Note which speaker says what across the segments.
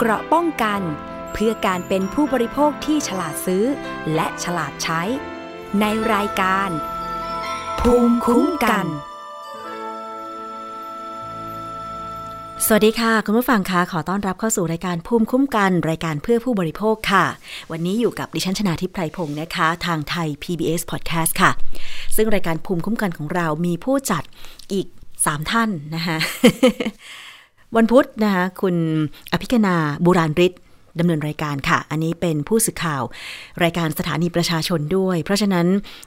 Speaker 1: เกราะป้องกัน เพื่อการเป็นผู้บริโภคที่ฉลาดซื้อ และฉลาดใช้ ในรายการ ภูมิคุ้มกัน
Speaker 2: สวัสดีค่ะ คุณผู้ฟังคะขอต้อนรับเข้าสู่รายการภูมิคุ้มกัน รายการเพื่อผู้บริโภคค่ะ วันนี้อยู่กับดิฉันชนาทิพไพรพงศ์นะคะ ทางไทย PBS Podcast ค่ะ ซึ่งรายการภูมิคุ้มกันของเรามีผู้จัดอีก 3 ท่านนะคะ วันพุธนะคะคุณอภิคณาบุราริศดำเนินรายการค่ะ อันนี้เป็นผู้สื่อข่าว รายการสถานีประชาชนด้วย เพราะฉะนั้น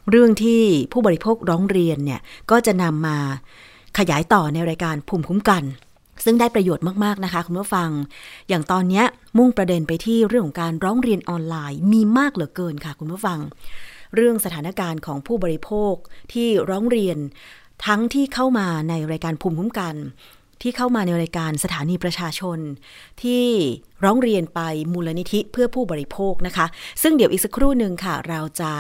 Speaker 2: เรื่องที่ผู้บริโภคร้องเรียนเนี่ย ก็จะนำมาขยายต่อในรายการภูมิคุ้มกัน ซึ่งได้ประโยชน์มาก ๆ นะคะ คุณผู้ฟัง อย่างตอนนี้มุ่งประเด็นไปที่เรื่องของการร้องเรียนออนไลน์มีมากเหลือเกินค่ะ คุณผู้ฟัง เรื่องสถานการณ์ของผู้บริโภคที่ร้องเรียนทั้งที่เข้ามาในรายการภูมิคุ้มกัน ที่เข้ามาในรายการสถานีประชาชน ที่ร้องเรียนไปมูลนิธิเพื่อผู้บริโภคนะคะ ซึ่งเดี๋ยวอีกสักครู่หนึ่งค่ะ เราจะ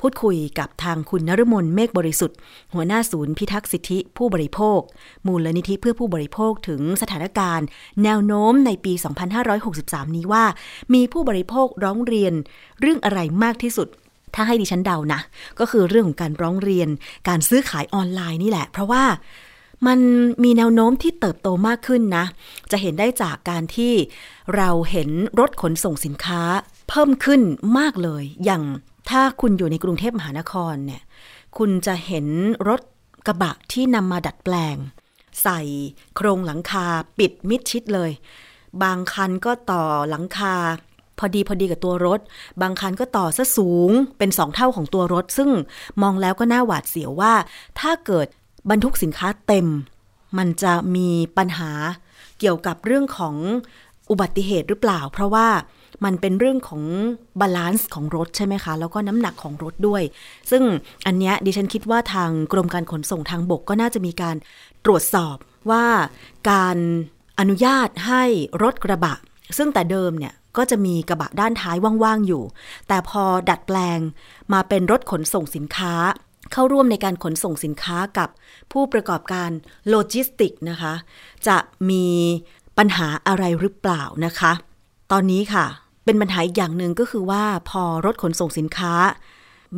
Speaker 2: พูดคุยกับทางคุณนฤมลเมฆบริสุทธิ์ หัวหน้าศูนย์พิทักษ์สิทธิผู้บริโภค มูลนิธิเพื่อผู้บริโภคถึงสถานการณ์ แนวโน้มในปี 2563 นี้ว่า มีผู้บริโภคร้องเรียนเรื่องอะไรมากที่สุดถ้าให้ดิฉันเดานะ ก็คือเรื่องของการร้องเรียนการซื้อขายออนไลน์นี่แหละ เพราะว่า มันมีแนวโน้มที่เติบโตมากขึ้นนะ จะเห็นได้จากการที่เราเห็นรถขนส่งสินค้าเพิ่มขึ้นมากเลย อย่างถ้าคุณอยู่ในกรุงเทพมหานครเนี่ย คุณจะเห็นรถกระบะที่นำมาดัดแปลง ใส่โครงหลังคาปิดมิดชิดเลย บางคันก็ต่อหลังคา พอดีพอดีกับตัวรถ บางคันก็ต่อซะสูงเป็นสองเท่าของตัวรถ ซึ่งมองแล้วก็น่าหวาดเสียวว่า ถ้าเกิด บรรทุกสินค้าเต็ม มันจะมีปัญหาเกี่ยวกับเรื่องของอุบัติเหตุหรือเปล่า เพราะว่ามันเป็นเรื่องของ balance ของรถใช่ไหมคะ แล้วก็น้ำหนักของรถด้วย ซึ่งอันเนี้ยดิฉันคิดว่าทางกรมการขนส่งทางบกก็น่าจะมีการตรวจสอบว่าการอนุญาตให้รถกระบะ ซึ่งแต่เดิมเนี่ยก็จะมีกระบะด้านท้ายว่างๆอยู่ แต่พอดัดแปลงมาเป็นรถขนส่งสินค้า เข้าร่วมในการขนส่งสินค้ากับผู้ประกอบการโลจิสติกนะคะ จะมีปัญหาอะไรหรือเปล่านะคะ ตอนนี้ค่ะ เป็นปัญหาอีกอย่างหนึ่งก็คือว่าพอรถขนส่งสินค้า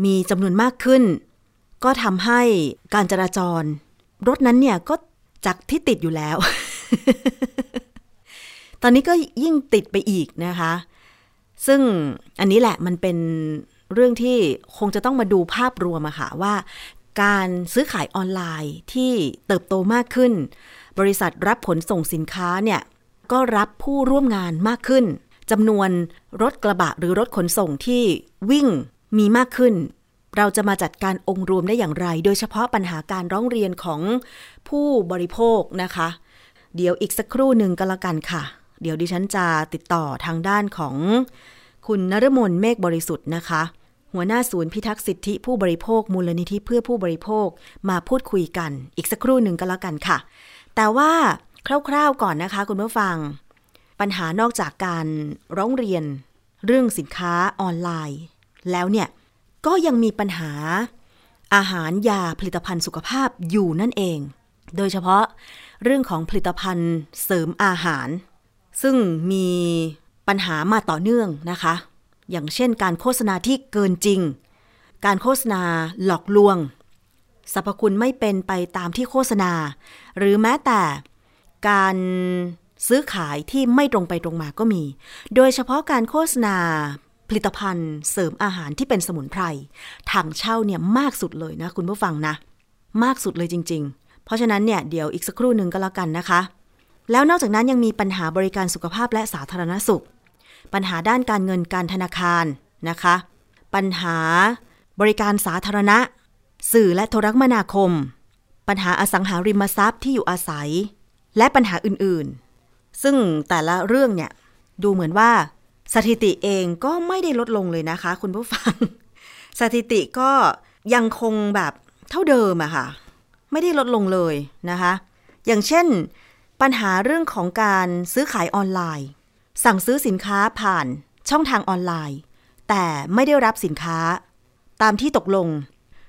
Speaker 2: มีจำนวนมากขึ้น ก็ทำให้การจราจร รถนั้นเนี่ยก็จากที่ติดอยู่แล้ว ตอนนี้ก็ยิ่งติดไปอีกนะคะ ซึ่งอันนี้แหละมันเป็น เรื่องที่คงจะต้องมาดูภาพรวมอะค่ะว่า การซื้อขายออนไลน์ที่เติบโตมากขึ้น บริษัทรับขนส่งสินค้าเนี่ยก็รับผู้ร่วมงานมากขึ้นจำนวนรถกระบะหรือรถขนส่งที่วิ่งมีมากขึ้น เราจะมาจัดการองค์รวมได้อย่างไร โดยเฉพาะปัญหาการร้องเรียนของผู้บริโภคนะคะ เดี๋ยวอีกสักครู่หนึ่งก็แล้วกันค่ะ เดี๋ยวดิฉันจะติดต่อทางด้านของคุณนรมนเมฆบริสุทธิ์นะคะ หัวหน้าศูนย์พิทักษ์สิทธิผู้บริโภคมูลนิธิเพื่อผู้บริโภคมาพูดคุยกัน อีกสักครู่หนึ่งก็แล้วกันค่ะ แต่ว่าคร่าวๆก่อนนะคะคุณผู้ฟัง ปัญหานอกจากการร้องเรียน เรื่องสินค้าออนไลน์ แล้วเนี่ยก็ยังมีปัญหาอาหารยาผลิตภัณฑ์สุขภาพอยู่นั่นเอง โดยเฉพาะเรื่องของผลิตภัณฑ์เสริมอาหาร ซึ่งมีปัญหามาต่อเนื่องนะคะ อย่างเช่นการโฆษณาที่เกินจริง การโฆษณาหลอกลวงสรรพคุณไม่เป็นไปตามที่โฆษณา หรือแม้แต่การซื้อขายที่ไม่ตรงไปตรงมาก็มี โดยเฉพาะการโฆษณาผลิตภัณฑ์เสริมอาหารที่เป็นสมุนไพรถังเช่าเนี่ยมากสุดเลยนะคุณผู้ฟังนะ มากสุดเลยจริง ๆ เพราะฉะนั้นเนี่ยเดี๋ยวอีกสักครู่หนึ่งก็แล้วกันนะคะ แล้วนอกจากนั้นยังมีปัญหาบริการสุขภาพและสาธารณสุข ปัญหาด้านการเงินการธนาคารนะคะ ปัญหาบริการสาธารณะ สื่อและโทรคมนาคม ปัญหาอสังหาริมทรัพย์ที่อยู่อาศัย และปัญหาอื่นๆ ซึ่งแต่ละเรื่องเนี่ยดูเหมือนว่า สถิติเองก็ไม่ได้ลดลงเลยนะคะ คุณผู้ฟัง สถิติก็ยังคงแบบเท่าเดิมอะค่ะ ไม่ได้ลดลงเลยนะคะ อย่างเช่น ปัญหาเรื่องของการซื้อขายออนไลน์ สั่งซื้อสินค้าผ่านช่องทางออนไลน์ แต่ไม่ได้รับสินค้า ตามที่ตกลง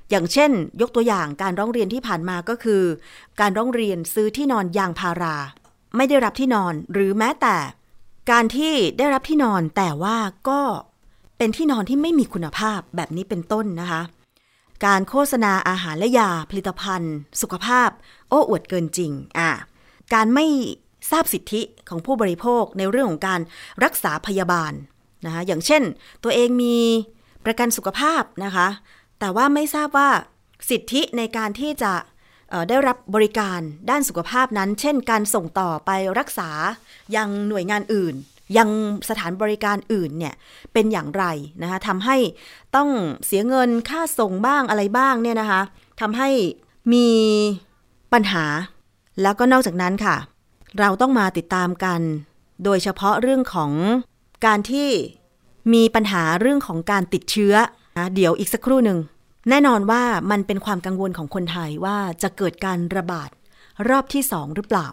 Speaker 2: อย่างเช่น ยกตัวอย่างการร้องเรียนที่ผ่านมาก็คือ การร้องเรียนซื้อที่นอนยางพารา ไม่ได้รับที่นอนหรือแม้แต่ การที่ได้รับที่นอนแต่ว่าก็เป็นที่นอนที่ไม่มีคุณภาพแบบนี้เป็นต้นนะคะ การโฆษณาอาหารและยาผลิตภัณฑ์ สุขภาพ โอ้อวดเกินจริงอ่าการไม่ ทราบสิทธิของผู้บริโภคในเรื่องของการรักษาพยาบาลนะคะอย่างเช่น ตัวเองมีประกันสุขภาพนะคะ แต่ว่าไม่ทราบว่าสิทธิในการที่จะได้รับบริการด้านสุขภาพนั้น เช่น การส่งต่อไปรักษายังหน่วยงานอื่น ยังสถานบริการอื่นเนี่ยเป็นอย่างไรนะคะทำให้ต้องเสียเงินค่าส่งบ้างอะไรบ้างเนี่ยนะคะทำให้มีปัญหา แล้วก็นอกจากนั้นค่ะ เราต้องมาติดตามกัน โดยเฉพาะเรื่องของการที่มีปัญหาเรื่องของการติดเชื้อนะเดี๋ยวอีกสักครู่หนึ่ง แน่นอนว่ามันเป็นความกังวลของคนไทยว่าจะเกิดการระบาดรอบที่สองหรือเปล่า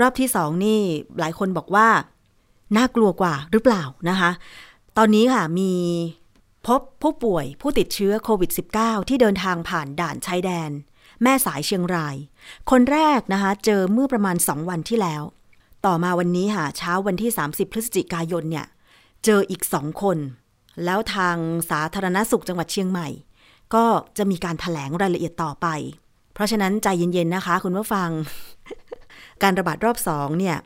Speaker 2: รอบที่สองนี่หลายคนบอกว่า น่ากลัวกว่าหรือเปล่านะคะ ตอนนี้ค่ะมีพบผู้ป่วยผู้ติดเชื้อโควิด -19 ที่เดินทางผ่านด่านชายแดน แม่สายเชียงราย คนแรกนะคะเจอเมื่อประมาณ 2 วันที่แล้ว ต่อมาวันนี้ค่ะเช้าวันที่ 30 พฤศจิกายนเนี่ยเจออีกสองคน แล้วทางสาธารณสุขจังหวัดเชียงใหม่ ก็จะมีการถแถลงรายละเอียดต่อไป เพราะฉะนั้นใจเย็นๆนะคะ คุณผู้ฟัง การระบาดรอบสองเนี่ย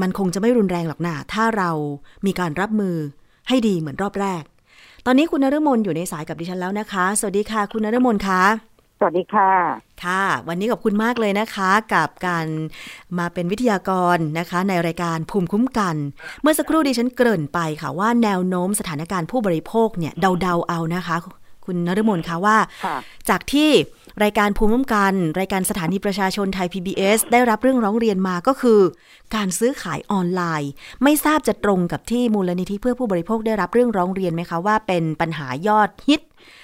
Speaker 2: มันคงจะไม่รุนแรงหรอกนะถ้าเรามีการรับมือให้ดีเหมือนรอบแรก ตอนนี้คุณนรมนอยู่ในสายกับดิฉันแล้วนะคะ สวัสดีค่ะ คุณนรมนคะ
Speaker 3: วัสดีค่ะ
Speaker 2: ค่ะ วันนี้ขอบคุณมากเลยนะคะ กับการมาเป็นวิทยากรนะคะ ในรายการภูมิคุ้มกัน เมื่อสักครู่ดิฉันเกริ่นไปค่ะว่าแนวโน้มสถานการณ์ผู้บริโภคเนี่ยเดาๆเอานะคะ คุณนฤมลคะว่า จากที่รายการภูมิคุ้มกัน รายการสถานีประชาชนไทย PBS ได้รับเรื่องร้องเรียนมาก็คือ การซื้อขายออนไลน์ ไม่ทราบจะตรงกับที่มูลนิธิเพื่อผู้บริโภคได้รับเรื่องร้องเรียนไหมคะว่าเป็นปัญหายอดฮิต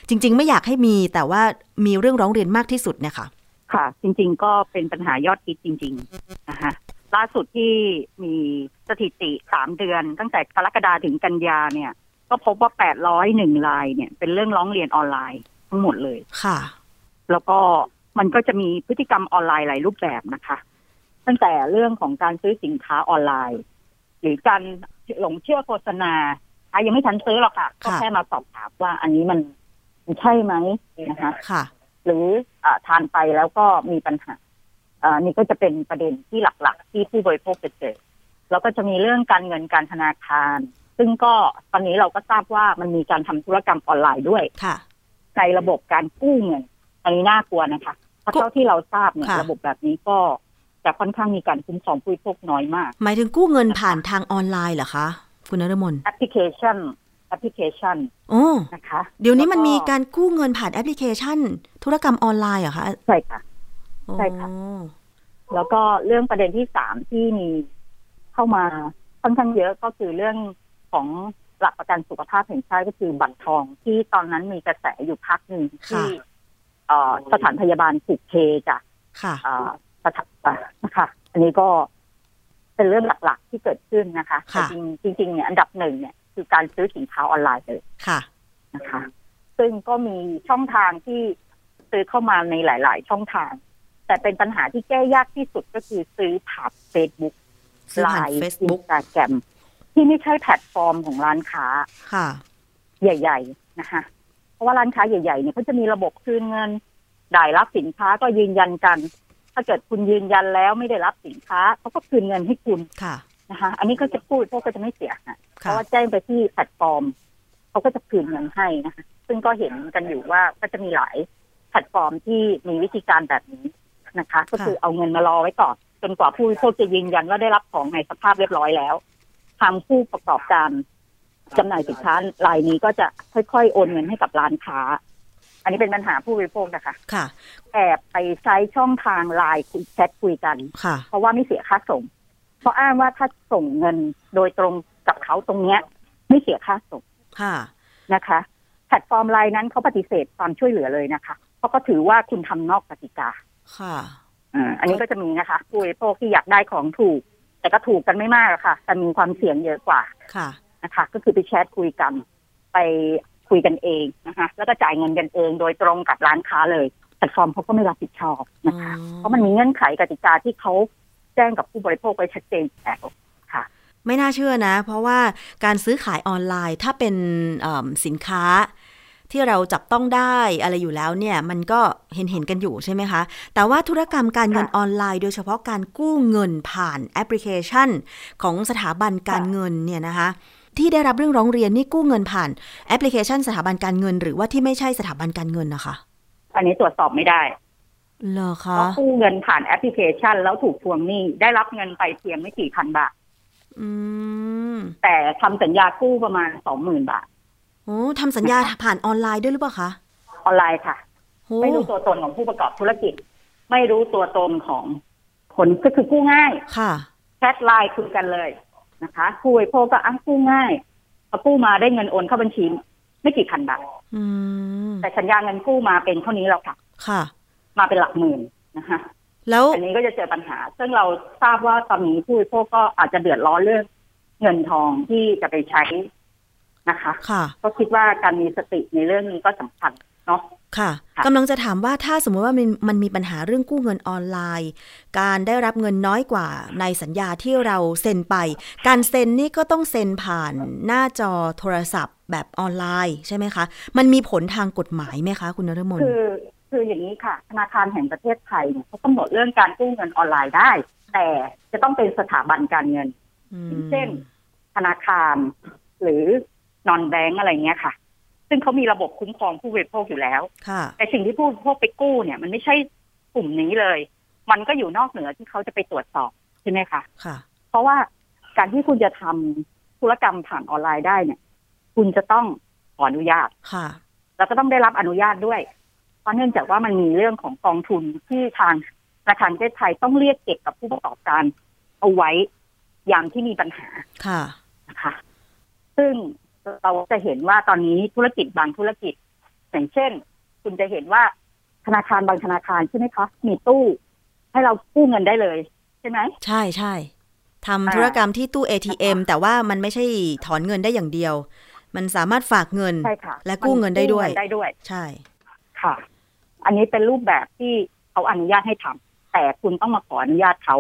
Speaker 2: จริง ๆ ไม่อยากให้มีแต่ว่ามีเรื่องร้องเรียนมากที่สุดเนี่ยค่ะ
Speaker 3: ค่ะ จริง ๆ ก็เป็นปัญหายอดฮิตจริงๆนะคะล่าสุดที่มีสถิติสามเดือน ตั้งแต่กรกฎาถึงกันยาเนี่ย ก็พบว่าแปดร้อยหนึ่งลายเนี่ย เป็นเรื่องร้องเรียนออนไลน์ทั้งหมดเลย
Speaker 2: ค่ะ
Speaker 3: แล้วก็มันก็จะมีพฤติกรรมออนไลน์หลายรูปแบบนะคะ ตั้งแต่เรื่องของการซื้อสินค้าออนไลน์ หรือการหลงเชื่อโฆษณาอะยังไม่ทันซื้อหรอกค่ะ ก็แค่มาสอบถามว่าอันนี้มันมัน ใช่ไหมนะคะ
Speaker 2: ค่ะ
Speaker 3: หรืออทานไปแล้วก็มีปัญหาอ่านี่ก็จะเป็นประเด็นที่หลักๆ ที่ผู้บริโภคจะเจอแล้วก็จะมีเรื่องการเงินการธนาคาร ซึ่งก็ตอนนี้เราก็ทราบว่ามันมีการทำธุรกรรมออนไลน์ด้วย
Speaker 2: ค่ะ
Speaker 3: ในระบบการกู้เงินอันนี้น่ากลัวนะคะเพราะเท่าที่เราทราบเนี่ยระบบแบบนี้ก็จะค่อนข้างมีการคุ้มครองผู้บริโภคน้อยมาก
Speaker 2: หมายถึงกู้เงินผ่านทางออนไลน์เหรอคะ คุณนรมน
Speaker 3: แอปพลิเคชัน แอปพลิเคชัน
Speaker 2: โอ้
Speaker 3: นะคะ
Speaker 2: เดี๋ยวนี้มันมีการกู้เงินผ่านแอปพลิเคชัน ธุรกรรมออนไลน์เหรอคะ
Speaker 3: ใช่ค่ะใช่ค่ะแล้วก็เรื่องประเด็นที่สามที่มีเข้ามาค่อนข้างเยอะก็คือเรื่องของหลักประกันสุขภาพแห่งชาติก็คือบัตรทองที่ตอนนั้นมีกระแสอยู่พักหนึ่งที่สถานพยาบาลถูกเทจากสถานนะคะ อันนี้ก็เป็นเรื่องหลักๆที่เกิดขึ้นนะคะ จริงจริงเนี่ยอันดับหนึ่งเนี่ย คือการซื้อสินค้าออนไลน์เลย
Speaker 2: ค่ะ
Speaker 3: นะคะ ซึ่งก็มีช่องทางที่ซื้อเข้ามาในหลาย ๆ ช่องทาง แต่เป็นปัญหาที่แก้ยากที่สุดก็คือซื้อผ่านเฟซบุ๊ก
Speaker 2: ไลน์อิน
Speaker 3: สตาแกรมที่ไม่ใช่แพลตฟอร์มของร้านค้า
Speaker 2: ค่ะ
Speaker 3: ใหญ่ ๆ นะคะ เพราะว่าร้านค้าใหญ่ ๆ เนี่ยเขาจะมีระบบคืนเงินได้รับสินค้าก็ยืนยันกัน ถ้าเกิดคุณยืนยันแล้วไม่ได้รับสินค้าเขาก็คืนเงินให้คุณ
Speaker 2: ค่ะ
Speaker 3: นะคะ อันนี้ก็จะพูดพวกก็จะไม่เสียะเพราะว่าแจ้งไปที่แพลตฟอร์มเขาก็จะคืนเงินให้นะคะ ซึ่งก็เห็นกันอยู่ว่าก็จะมีหลายแพลตฟอร์มที่มีวิธีการแบบนี้นะคะ ก็คือเอาเงินมารอไว้ก่อนจนกว่าผู้บริโภคจะยืนยันว่าได้รับของในสภาพเรียบร้อยแล้วทางผู้ประกอบการจำหน่ายสินค้ารายนี้ก็จะค่อยๆ โอนเงินให้กับร้านค้า อันนี้เป็นปัญหาผู้บริโภคนะคะ
Speaker 2: ค่ะ
Speaker 3: แอบไปใช้ช่องทางไลน์คุยแชทคุยกัน
Speaker 2: ค่ะ
Speaker 3: เพราะว่าไม่เสียค่าส่ง เพราะอ้างว่าถ้าส่งเงินโดยตรงกับเขาตรงเนี้ย ไม่เสียค่าส่ง
Speaker 2: ค่ะ
Speaker 3: นะคะแพลตฟอร์มไลน์นั้นเขาปฏิเสธความช่วยเหลือเลยนะคะเพราะก็ถือว่าคุณทำนอกกติกา
Speaker 2: ค่ะ
Speaker 3: อันนี้ก็จะมีนะคะผู้บริโภคที่อยากได้ของถูก แต่ก็ถูกกันไม่มากค่ะแต่มีความเสี่ยงเยอะกว่า
Speaker 2: ค่ะ
Speaker 3: นะคะ ก็คือไปแชทคุยกัน ไปคุยกันเองนะคะ แล้วก็จ่ายเงินกันเองโดยตรงกับร้านค้าเลยแพลตฟอร์มเขาก็ไม่รับผิดชอบนะคะ เพราะมันมีเงื่อนไขกติกาที่เขาแจ้งกับผู้บริโภคไปชัดเจนแล้วค่ะ
Speaker 2: ไไม่น่าเชื่อนะ เพราะว่าการซื้อขายออนไลน์ถ้าเป็นสินค้าที่เราจับต้องได้อะไรอยู่แล้วเนี่ย มันก็เห็นเห็นกันอยู่ใช่ไหมคะ แต่ว่าธุรกรรมการเงินออนไลน์ โดยเฉพาะการกู้เงินผ่านแอปพลิเคชัน ของสถาบันการเงินเนี่ยนะคะ ที่ได้รับเรื่องร้องเรียนนี่กู้เงินผ่านแอปพลิเคชัน สถาบันการเงิน หรือว่าที่ไม่ใช่สถาบันการเงินนะคะ
Speaker 3: อันนี้ตรวจสอบไม่ได้
Speaker 2: เหรอคะ
Speaker 3: เพราะกู้เงินผ่านแอปพลิเคชัน แล้วถูกทวงหนี้ได้รับเงินไปเพียงไม่กี่พันบาทแต่ทำสัญญากู้ประมาณสองหมื่นบาท
Speaker 2: โอ้ทำสัญญาผ่านออนไลน์ด้วยหรือเปล่าคะ
Speaker 3: ออนไลน์ค่ะ ไม่รู้ตัวตนของผู้ประกอบธุรกิจ ไม่รู้ตัวตนของคนก็คือกู้ง่าย
Speaker 2: ค่ะ
Speaker 3: แชทไลน์คุยกันเลยนะคะคุยโพก็อ้างกู้ง่ายพอกู้มาได้เงินโอนเข้าบัญชีไม่กี่พันบาทแต่สัญญาเงินกู้มาเป็นเท่านี้แล้วค่ะ
Speaker 2: ค่ะ
Speaker 3: มาเป็นหลักหมื่นนะคะ
Speaker 2: แล้ว
Speaker 3: อันนี้ก็จะเจอปัญหา ซึ่งเราทราบว่าตอนนี้ผู้บริโภคก็อาจจะเดือดร้อนเรื่องเงินทองที่จะไปใช้นะคะ
Speaker 2: ค่ะ
Speaker 3: ก็คิดว่าการมีสติในเรื่องนี้ก็สำคัญเนาะ
Speaker 2: ค่ะกำลังจะถามว่าถ้าสมมติว่ามันมันมีปัญหาเรื่องกู้เงินออนไลน์ การได้รับเงินน้อยกว่าในสัญญาที่เราเซ็นไป การเซ็นนี่ก็ต้องเซ็นผ่านหน้าจอโทรศัพท์แบบออนไลน์ใช่ไหมคะ มันมีผลทางกฎหมายไหมคะ คุณนรมน
Speaker 3: คือ คืออย่างนี้ค่ะ ธนาคารแห่งประเทศไทยเนี่ยเขากำหนดเรื่องการกู้เงินออนไลน์ได้ แต่จะต้องเป็นสถาบันการเงินเช่น ธนาคาร หรือนอนแบงก์อะไรเงี้ยค่ะ ซึ่งเขามีระบบคุ้มครองผู้บริโภคอยู่แล้วแต่สิ่งที่ผู้บริโภคไปกู้เนี่ย มันไม่ใช่กลุ่มนี้เลย มันก็อยู่นอกเหนือที่เขาจะไปตรวจสอบใช่ไหมคะ
Speaker 2: ค่ะ
Speaker 3: เพราะว่าการที่คุณจะทำธุรกรรมผ่านออนไลน์ได้เนี่ย คุณจะต้องขออนุญาต
Speaker 2: ค่ะ
Speaker 3: แล้วก็ต้องได้รับอนุญาตด้วย เพราะเนื่องจากว่ามันมีเรื่องของกองทุนที่ทางธนาคารประเทศไทยต้องเรียกเก็บกับผู้ประกอบการเอาไว้ยามที่มีปัญหา
Speaker 2: ค่ะ
Speaker 3: นะคะซึ่งเราจะเห็นว่าตอนนี้ธุรกิจบางธุรกิจ อย่างเช่น คุณจะเห็นว่าธนาคารบางธนาคารใช่ไหมคะมีตู้ ให้เรากู้เงินได้เลยใช่ไหม
Speaker 2: ใช่ใช่ทำธุรกรรมที่ตู้ ATM แต่ว่ามันไม่ใช่ถอนเงินได้อย่างเดียว มันสามารถฝากเงิน และกู้เงินได้ด้วย
Speaker 3: ได้ด้วย
Speaker 2: ใช่
Speaker 3: ค่ะ อันนี้เป็นรูปแบบที่เขาอนุญาตให้ทำแต่คุณต้องมาขออนุญาตเขา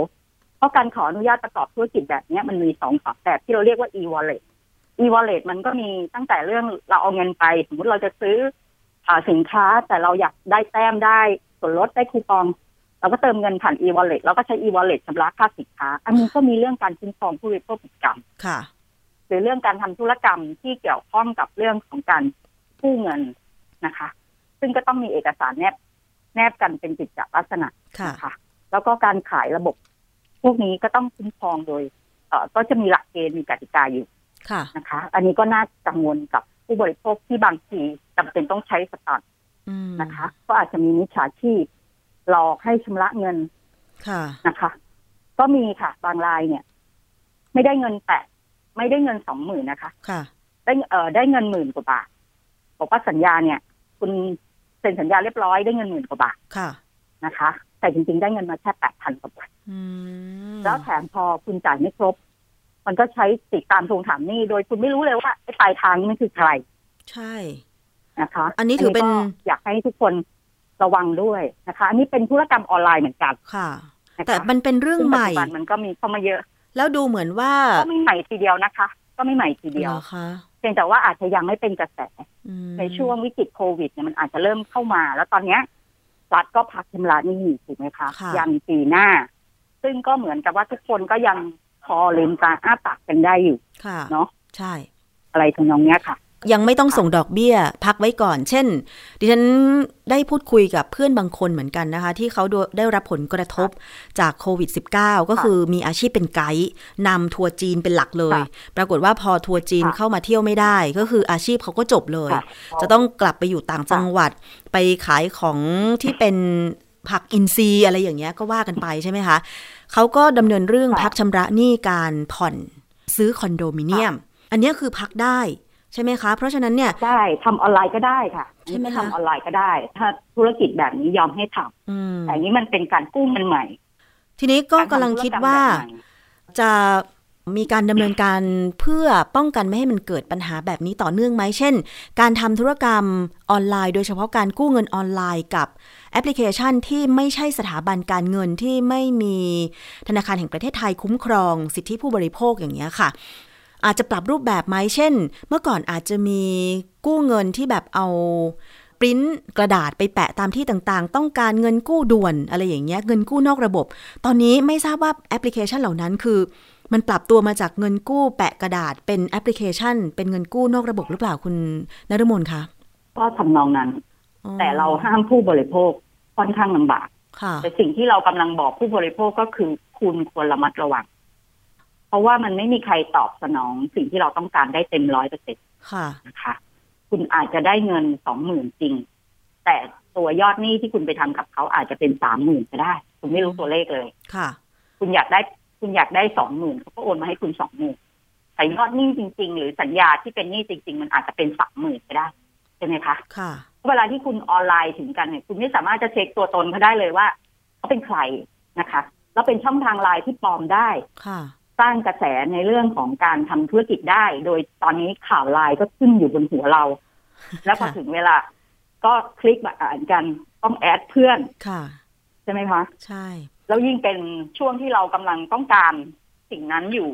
Speaker 3: เพราะการขออนุญาตประกอบธุรกิจแบบนี้มันมีสองแบบที่เราเรียกว่า e-wallet e-wallet มันก็มีตั้งแต่เรื่องเราเอาเงินไป สมมติเราจะซื้ออสินค้าแต่เราอยากได้แต้มได้ส่วนลดได้คูปอง เราก็เติมเงินผ่าน e-wallet เราก็ใช้ e-wallet ชำระค่าสินค้า อันนี้ก็มีเรื่องการคุ้มครองผู้บริโภคกิจกรรม
Speaker 2: ค่ะ
Speaker 3: หรือเรื่องการทำธุรกรรมที่เกี่ยวข้องกับเรื่องของการกู้เงินนะคะ ซึ่งก็ต้องมีเอกสารแนบแนบกันเป็นจิตจลักษณะ
Speaker 2: ค่ะ
Speaker 3: แล้วก็การขายระบบ พวกนี้ก็ต้องคุ้มครองโดยเออก็จะมีหลักเกณฑ์มีกติกาอยู่นะคะ อันนี้ก็น่ากังวลกับผู้บริโภคที่บางทีจำเป็นต้องใช้สตางค์นะคะ ก็อาจจะมีมิจฉาชีพหลอกให้ชำระเงินนะคะ ก็มีค่ะบางรายเนี่ย ไม่ได้เงินแปะไม่ได้เงินสองหมื่นนะคะ
Speaker 2: ค่ะ
Speaker 3: ได้เอ่อได้เงินหมื่นกว่าบาทบอกว่าสัญญาเนี่ย คุณ เซ็นสัญญาเรียบร้อยได้เงินหมื่นกว่าบาท
Speaker 2: ค่ะ
Speaker 3: นะคะ แต่จริงๆได้เงินมาแค่แปดพันกว่าบาทแล้วแถมพอคุณจ่ายไม่ครบ มันก็ใช้ติดตามทวงถามหนี้โดยคุณไม่รู้เลยว่าไอ้ปลายทางนี้มันคือใคร
Speaker 2: ใช่
Speaker 3: นะคะ
Speaker 2: อันนี้ถือเป็น
Speaker 3: อยากให้ทุกคนระวังด้วยนะคะ อันนี้เป็นธุรกรรมออนไลน์เหมือนกัน
Speaker 2: ค่ะแต่มันเป็นเรื่องใหม่
Speaker 3: มันก็มีเข้ามาเยอะ
Speaker 2: แล้วดูเหมือนว่า
Speaker 3: ก็ไม่ใหม่ทีเดียวนะคะ ก็ไม่ใหม่ทีเดียว เพียงแต่ว่าอาจจะยังไม่เป็นกระแสในช่วงวิกฤตโควิดเนี่ยมันอาจจะเริ่มเข้ามา แล้วตอนเนี้ยรัฐก็พักชำระหนี้ถูกไหมคะยันปีหน้า ซึ่งก็เหมือนกับว่าทุกคนก็ยังพอลืมตาอ้าปากกันได้อยู่เนาะ
Speaker 2: ใช่
Speaker 3: อะไรทำนองเนี้ยค่ะ
Speaker 2: ยังไม่ต้องส่งดอกเบี้ยพักไว้ก่อน เช่น ดิฉันได้พูดคุยกับเพื่อนบางคนเหมือนกันนะคะ ที่เขาได้รับผลกระทบจากโควิด -19 ก็คือมีอาชีพเป็นไกด์นำทัวร์จีนเป็นหลักเลย ปรากฏว่าพอทัวร์จีนเข้ามาเที่ยวไม่ได้ ก็คืออาชีพเขาก็จบเลย จะต้องกลับไปอยู่ต่างจังหวัดไปขายของที่เป็นผักอินทรีย์อะไรอย่างเงี้ยก็ว่ากันไปใช่ไหมคะเขาก็ดำเนินเรื่องพักชำระหนี้การผ่อนซื้อคอนโดมิเนียม อันนี้คือพักได้ ใช่ไหมคะ เพราะฉะนั้นเนี่ย
Speaker 3: ได้ทำออนไลน์ก็ได้ค่ะใช่ไหมทำออนไลน์ก็ได้ ถ้าธุรกิจแบบนี้ยอมให้ทำแต่นี้มันเป็นการกู้เงินใหม่
Speaker 2: ทีนี้ก็กำลังคิดว่าจะมีการดำเนินการเพื่อป้องกันไม่ให้มันเกิดปัญหาแบบนี้ต่อเนื่องไหม เช่น การทำธุรกรรมออนไลน์ โดยเฉพาะการกู้เงินออนไลน์กับแอปพลิเคชันที่ไม่ใช่สถาบันการเงินที่ไม่มีธนาคารแห่งประเทศไทยคุ้มครอง สิทธิผู้บริโภคอย่างเงี้ยค่ะ อาจจะปรับรูปแบบไหมเช่น เมื่อก่อนอาจจะมีกู้เงินที่แบบเอาปริ้นกระดาษไปแปะตามที่ต่างๆ ต้องการเงินกู้ด่วนอะไรอย่างเงี้ยเงินกู้นอกระบบ ตอนนี้ไม่ทราบว่าแอปพลิเคชันเหล่านั้นคือ มันปรับตัวมาจากเงินกู้แปะกระดาษเป็นแอปพลิเคชัน เป็นเงินกู้นอกระบบหรือเปล่าคุณนฤมลคะ
Speaker 3: ก็ทำนองนั้น
Speaker 2: อ๋อ
Speaker 3: แต่เราห้ามผู้บริโภคค่อนข้างลำบาก
Speaker 2: ค่ะ
Speaker 3: แต่สิ่งที่เรากำลังบอกผู้บริโภคก็คือคุณควรระมัดระวัง เพราะว่ามันไม่มีใครตอบสนองสิ่งที่เราต้องการได้เต็มร้อยเปอร์เซ็นต
Speaker 2: ค่ะ
Speaker 3: นะคะ คุณอาจจะได้เงินสองหมื่นจริง แต่ตัวยอดหนี้ที่คุณไปทำกับเขาอาจจะเป็นสามหมื่นก็ได้ คุณไม่รู้ตัวเลขเลย
Speaker 2: ค่ะ
Speaker 3: คุณอยากได้คุณอยากได้สองหมื่นเขาก็โอนมาให้คุณสองหมื่นแต่ยอดหนี้จริง ๆ หรือสัญญาที่เป็นหนี้จริง ๆ มันอาจจะเป็นสามหมื่นก็ได้ใช่ไหมคะ
Speaker 2: ค่ะ
Speaker 3: เวลาที่คุณออนไลน์ถึงกันเนี่ยคุณไม่สามารถจะเช็คตัวตนเขาได้เลยว่าเขาเป็นใครนะคะ แล้วเป็นช่องทางไลน์ที่ปลอมได้
Speaker 2: ค่ะ
Speaker 3: สร้างกระแสในเรื่องของการทำธุรกิจได้ โดยตอนนี้ข่าวไลน์ก็ขึ้นอยู่บนหัวเรา แล้วพอ
Speaker 2: ค่ะ
Speaker 3: ถึงเวลา ก็คลิกมาอ่านกันต้องแอดเพื่อน
Speaker 2: ค่ะ
Speaker 3: ใช่ไหมคะ
Speaker 2: ใช่
Speaker 3: แล้วยิ่งเป็นช่วงที่เรากำลังต้องการสิ่งนั้นอยู่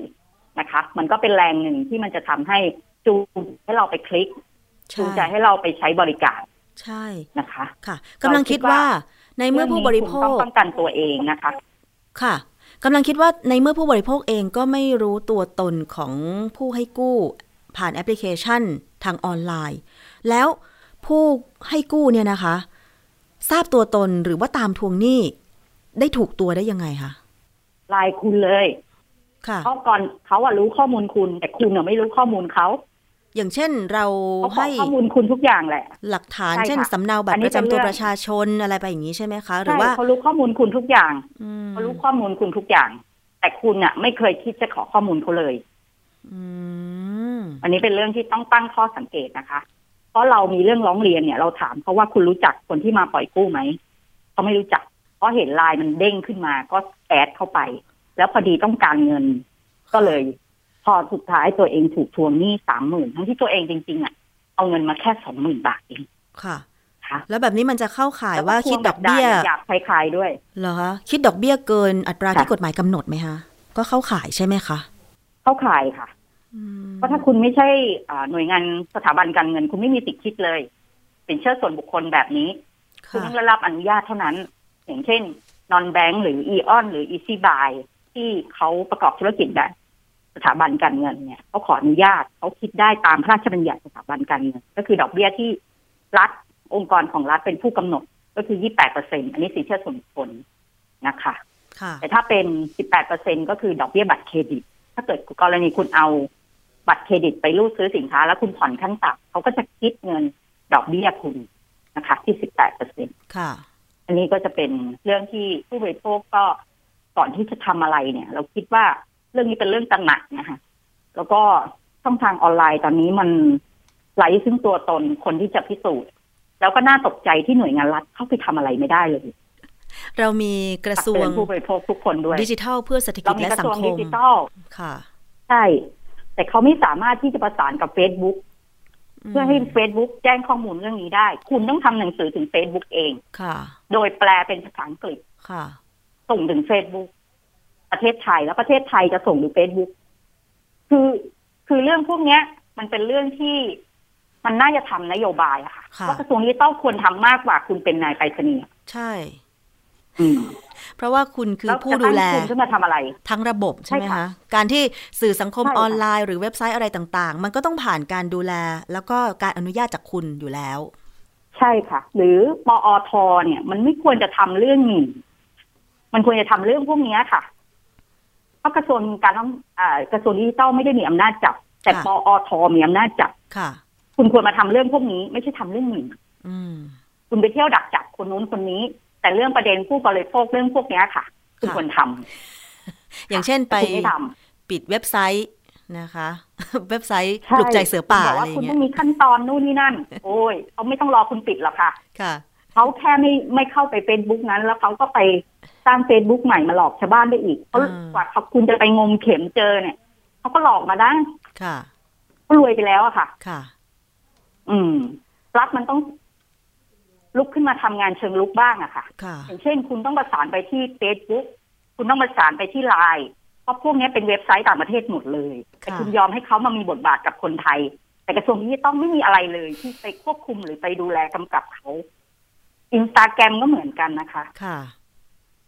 Speaker 3: นะคะ มันก็เป็นแรงหนึ่งที่มันจะทำให้จูงให้เราไปคลิกจู
Speaker 2: ใช่
Speaker 3: งใจให้เราไปใช้บริการ
Speaker 2: ใช่
Speaker 3: นะคะ
Speaker 2: ค่ะกำลังคิดว่า ในเมื่อผู้บริโภ
Speaker 3: เรื่องนี้คุณต้อง
Speaker 2: ค
Speaker 3: ป้องกันตัวเองนะคะ
Speaker 2: ค่ะ กำลังคิดว่าในเมื่อผู้บริโภคเองก็ไม่รู้ตัวตนของผู้ให้กู้ผ่านแอปพลิเคชันทางออนไลน์ แล้วผู้ให้กู้เนี่ยนะคะ ทราบตัวตนหรือว่าตามทวงหนี้ได้ถูกตัวได้ยังไงคะ
Speaker 3: ไลน์คุณเลย
Speaker 2: ค่ะ
Speaker 3: เพราะก่อนเขาอะรู้ข้อมูลคุณ แต่คุณอะไม่รู้ข้อมูลเขา
Speaker 2: อย่างเช่นเรา
Speaker 3: เขาขอ
Speaker 2: ให้
Speaker 3: ข้อมูลคุณทุกอย่างแหละ
Speaker 2: หลักฐาน
Speaker 3: ใช่ค่ะ
Speaker 2: เช่นสำเนาบัต
Speaker 3: อั
Speaker 2: ร
Speaker 3: น
Speaker 2: ป
Speaker 3: นี้
Speaker 2: ระจำตัว
Speaker 3: เป็นเรื่อง
Speaker 2: ประชาชนอะไรไปอย่างนี้ใช่ไหมคะ หรื
Speaker 3: ใช่
Speaker 2: อว่า
Speaker 3: เขารู้ข้อมูลคุณทุกอย่าง
Speaker 2: อืม
Speaker 3: เขารู้ข้อมูลคุณทุกอย่าง แต่คุณอะไม่เคยคิดจะขอข้อมูลเขาเลย
Speaker 2: อืม
Speaker 3: อันนี้เป็นเรื่องที่ต้องตั้งข้อสังเกตนะคะ เพราะเรามีเรื่องร้องเรียนเนี่ย เราถามเขาว่าคุณรู้จักคนที่มาปล่อยกู้ไหมเขาไม่รู้จัก เพราะเห็นไลน์มันเด้งขึ้นมาก็แอดเข้าไป แล้วพอดีต้องการเงิน ก็เลย พอสุดท้ายตัวเองถูกทวงหนี้สามหมื่นทั้งที่ตัวเองจริง ๆอะเอาเงินมาแค่สองหมื่นบาทเอง
Speaker 2: ค่ะ
Speaker 3: ค่ะ
Speaker 2: แล้วแบบนี้มันจะเข้าข่ายว่า
Speaker 3: แล้ว
Speaker 2: คิดดอกเบี้ย
Speaker 3: ทวงแบบด่าหยาบคล้ายๆด้วย
Speaker 2: เหรอคะคิดดอกเบี้ยเกินอัตรา
Speaker 3: ค่ะ
Speaker 2: ที่กฎหมายกำหนดไหมคะก็เข้าข่ายใช่ไหมคะ
Speaker 3: เข้าข่ายค่ะเพราะถ้าคุณไม่ใช่อ่าหน่วยงานสถาบันการเงิน คุณไม่มีสิทธิ์คิดเลยสินเชื่อส่วนบุคคลแบบนี้ คุณ
Speaker 2: ค่ะ
Speaker 3: ต้องได้รับอนุญาตเท่านั้น อย่างเช่นนอนแบง k หรือ AEON หรือ Easy Buy ที่เขาประกอบธุรกิจแบบ สถาบันการเงินเนี่ยเขาขออนุญาตเขาคิดได้ตามพระราชบัญญัติสถาบันการเงิน ก็คือดอกเบี้ยที่รัฐองค์กรของรัฐเป็นผู้กำหนดก็คือ 28เปอร์เซ็นต์อันนี้สินเชื่อส่วนบุคคลนะคะ
Speaker 2: ค่ะ
Speaker 3: แต่ถ้าเป็น 18เปอร์เซ็นต์ก็คือดอกเบี้ยบัตรเครดิต ถ้าเกิดกรณีคุณเอาบัตรเครดิตไปรูดซื้อสินค้า แล้วคุณผ่อนขั้นต่ำเขาก็จะคิดเงินดอกเบี้ยคุณนะคะ ที่ 18เปอร์เซ็นต์
Speaker 2: ค่ะ
Speaker 3: อันนี้ก็จะเป็นเรื่องที่ผู้บริโภคก็ก่อนที่จะทำอะไรเนี่ย เราคิดว่าเรื่องนี้เป็นเรื่องตระหนักนะคะแล้วก็ช่องทางออนไลน์ตอนนี้มันไร้ซึ่งตัวตนคนที่จะพิสูจน์ แล้วก็น่าตกใจที่หน่วยงานรัฐเข้าไปทำอะไรไม่ได้เลย
Speaker 2: เรามีกระทรว
Speaker 3: ตั
Speaker 2: ง
Speaker 3: กเตือนผู้บริโภคทุกคนด้วย
Speaker 2: ดิจิทัลเพื่อเศรษฐกิ
Speaker 3: เรา
Speaker 2: จ
Speaker 3: มี
Speaker 2: และ
Speaker 3: กระ
Speaker 2: สั
Speaker 3: ท
Speaker 2: ง
Speaker 3: รวง
Speaker 2: ค
Speaker 3: ดิ
Speaker 2: ม
Speaker 3: จิทัล
Speaker 2: ค่ะ
Speaker 3: ใช่ แต่เขาไม่สามารถที่จะประสานกับ Facebook เพื่อให้ Facebook แจ้งข้อมูลเรื่องนี้ได้ คุณต้องทำหนังสือถึง Facebook เอง
Speaker 2: ค่ะ
Speaker 3: โดยแปลเป็นภาษาอังกฤษ
Speaker 2: ค่ะ
Speaker 3: ส่งถึง Facebook ประเทศไทยแล้วประเทศไทยจะส่งถึง Facebook คือคือเรื่องพวกเนี้ย มันเป็นเรื่องที่มันน่าจะทำนโยบายอะค่ะ
Speaker 2: ค่ะ
Speaker 3: ว่ากระทรวงดิจิทัลควรทำมากกว่าคุณเป็นนายไปรษณีย์
Speaker 2: ใช่
Speaker 3: อืม
Speaker 2: เพราะว่าคุณคือ
Speaker 3: แล้ว
Speaker 2: ผู้
Speaker 3: จะ
Speaker 2: ดู
Speaker 3: ตั้ง
Speaker 2: แล
Speaker 3: คุณขึ้นมาทำอะไร
Speaker 2: ทั้งระบบใช่ไหม
Speaker 3: ใช่
Speaker 2: คะ
Speaker 3: ค่ะ
Speaker 2: การที่สื่อสังคม
Speaker 3: ใช่ค่ะ
Speaker 2: ออนไลน์หรือเว็บไซต์อะไรต่าง ๆ มันก็ต้องผ่านการดูแล แล้วก็การอนุญาตจากคุณอยู่แล้ว
Speaker 3: ใช่ค่ะ หรือปอทเนี่ย มันไม่ควรจะทำเรื่องหมิ่นมันควรจะทำเรื่องพวกเนี้ยค่ะเพ ราะกระทรวงการต้องอ่ากระทรวงดิจิทัลไม่ได้มีอำนาจจับ แต่
Speaker 2: ค่ะ
Speaker 3: ปอทมีอำนาจจับ
Speaker 2: ค่ะ
Speaker 3: คุณควรมาทำเรื่องพวกนี้ ไม่ใช่ทำเรื่องหมิ่น
Speaker 2: อืม
Speaker 3: คุณไปเที่ยวดักจับคนนู้นคนนี้ แต่เรื่องประเด็นผู้บริโภคเรื่องพวกเนี้ยค่ะ คุณ
Speaker 2: ค่ะ
Speaker 3: ควรทำ
Speaker 2: อย่างเช่นไป
Speaker 3: คุณไม่ทำ
Speaker 2: ปิดเว็บไซต์นะคะ เว็บไซต์
Speaker 3: ช่
Speaker 2: ปลุกใจเสือป่า
Speaker 3: คุณบ
Speaker 2: อะ
Speaker 3: อก
Speaker 2: ไร
Speaker 3: ว่า
Speaker 2: อ
Speaker 3: คุณ
Speaker 2: ย่างเงี้
Speaker 3: ต้อยงมีขั้นตอนนู่นนี่นั่น โอ้ยเขาไม่ต้องรอคุณปิดหรอกค่ะ
Speaker 2: ค่ะ
Speaker 3: เขาแค่ไม่ไม่เข้าไปเฟซบุ๊กนั้น แล้วเขาก็ไป สร้างเฟซบุ๊กใหม่มาหลอกชาวบ้านได้อีกเพราะ
Speaker 2: อ่า
Speaker 3: กว่าเขาคุณจะไปงมเข็มเจอเนี่ยเขาก็หลอกมาได้
Speaker 2: ค่ะ
Speaker 3: เขารวยไปแล้วอะค่ะ
Speaker 2: ค่ะ
Speaker 3: อืมรัฐมันต้อง ลุกขึ้นมาทำงานเชิงลุกบ้างอะค่ะ
Speaker 2: ค่ะ
Speaker 3: อย่างเช่น คุณต้องประสานไปที่ Facebook คุณต้องประสานไปที่ไลน์เพราะพวกนี้เป็นเว็บไซต์ต่างประเทศหมดเลย แต่
Speaker 2: ค่ะ
Speaker 3: คุณยอมให้เขามามีบทบาทกับคนไทย แต่กระทรวงดิจิตอลไม่มีอะไรเลย ที่ไปควบคุมหรือไปดูแลกำกับเขาอินสตาแกรมก็เหมือนกันนะคะ
Speaker 2: ค่ะ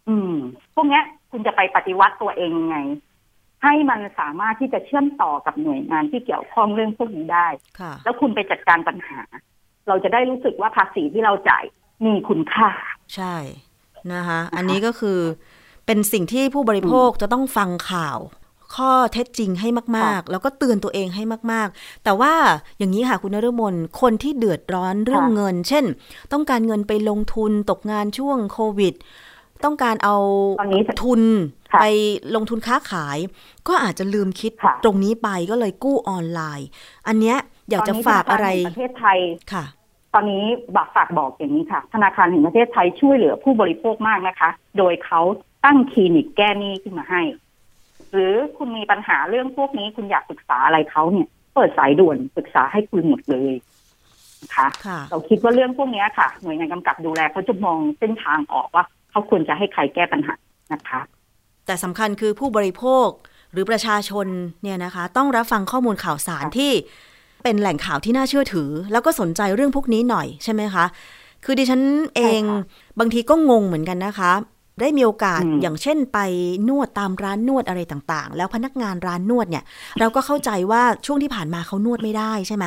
Speaker 3: อืม พวกเนี้ย คุณจะไปปฏิวัติตัวเองยังไง ให้มันสามารถที่จะเชื่อมต่อกับหน่วยงานที่เกี่ยวข้องเรื่องพวกนี้ได้
Speaker 2: ค่ะ
Speaker 3: แล้วคุณไปจัดการปัญหา เราจะได้รู้สึกว่าภาษีที่เราจ่ายมีคุณค่า
Speaker 2: ใช่นะคะ อันนี้ก็คือเป็นสิ่งที่ผู้บริโภคจะต้องฟังข่าว ข้อเท็จจริงให้มาก ๆ แล้วก็เตือนตัวเองให้มาก ๆ แต่ว่าอย่างนี้ค่ะคุณนฤมลคนที่เดือดร้อนเรื่อง
Speaker 3: ค่ะ
Speaker 2: เงิน เช่น ต้องการเงินไปลงทุนตกงานช่วงโควิด ต้องการเอา
Speaker 3: ตอนนี้
Speaker 2: ทุน
Speaker 3: ค่ะ
Speaker 2: ไปลงทุนค้าขาย ก็อาจจะลืมคิด
Speaker 3: ค่ะ
Speaker 2: ตรงนี้ไปก็เลยกู้ออนไลน์ อันเนี้ยอยากจะฝากอะไร
Speaker 3: ตนนี้ธนาคารแห่งประเทศไทย
Speaker 2: ค่ะ
Speaker 3: ตอนนี้บักฝากบอกอย่างนี้ค่ะ ธนาคารแห่งประเทศไทยช่วยเหลือผู้บริโภคมากนะคะ โดยเขาตั้งคลินิกแก้หนี้ขึ้นมาให้ หรือคุณมีปัญหาเรื่องพวกนี้คุณอยากปรึกษาอะไรเขาเนี่ย เปิดสายด่วนปรึกษาให้คุณหมดเลยนะคะ
Speaker 2: ค่ะ
Speaker 3: เราคิดว่าเรื่องพวกนี้ค่ะ หน่วยงานกำกับดูแลเขาจะมองเส้นทางออกว่า เขาควรจะให้ใครแก้ปัญหานะคะ
Speaker 2: แต่สำคัญคือผู้บริโภคหรือประชาชนเนี่ยนะคะ ต้องรับฟังข้อมูลข่าวสาร
Speaker 3: ค่ะ
Speaker 2: ที่เป็นแหล่งข่าวที่น่าเชื่อถือ แล้วก็สนใจเรื่องพวกนี้หน่อยใช่ไหมคะ คือดิฉันเองบางทีก็งงเหมือนกันนะคะ ได้มีโอกาส
Speaker 3: อืม
Speaker 2: อย่างเช่นไปนวดตามร้านนวดอะไรต่างๆ แล้วพนักงานร้านนวดเนี่ย เราก็เข้าใจว่าช่วงที่ผ่านมาเขานวดไม่ได้ใช่ไหม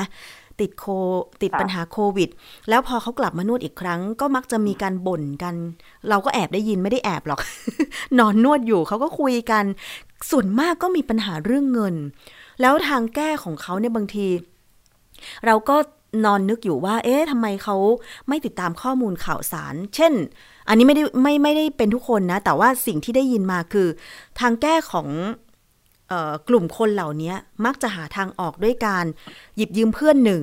Speaker 2: ติดโคติดปัญหาโควิด แล้วพอเขากลับมานวดอีกครั้ง ก็มักจะมีการบ่นกัน เราก็แอบได้ยินไม่ได้แอบหรอก นอนนวดอยู่เขาก็คุยกัน ส่วนมากก็มีปัญหาเรื่องเงิน แล้วทางแก้ของเขาเนี่ยบางที เราก็นอนนึกอยู่ว่า เอ๊ะทำไมเขาไม่ติดตามข้อมูลข่าวสาร เช่น อันนี้ไม่ได้ไม่ไม่ได้เป็นทุกคนนะ แต่ว่าสิ่งที่ได้ยินมาคือ ทางแก้ของเออ กลุ่มคนเหล่านี้มักจะหาทางออกด้วยการหยิบยืมเพื่อนหนึ่ง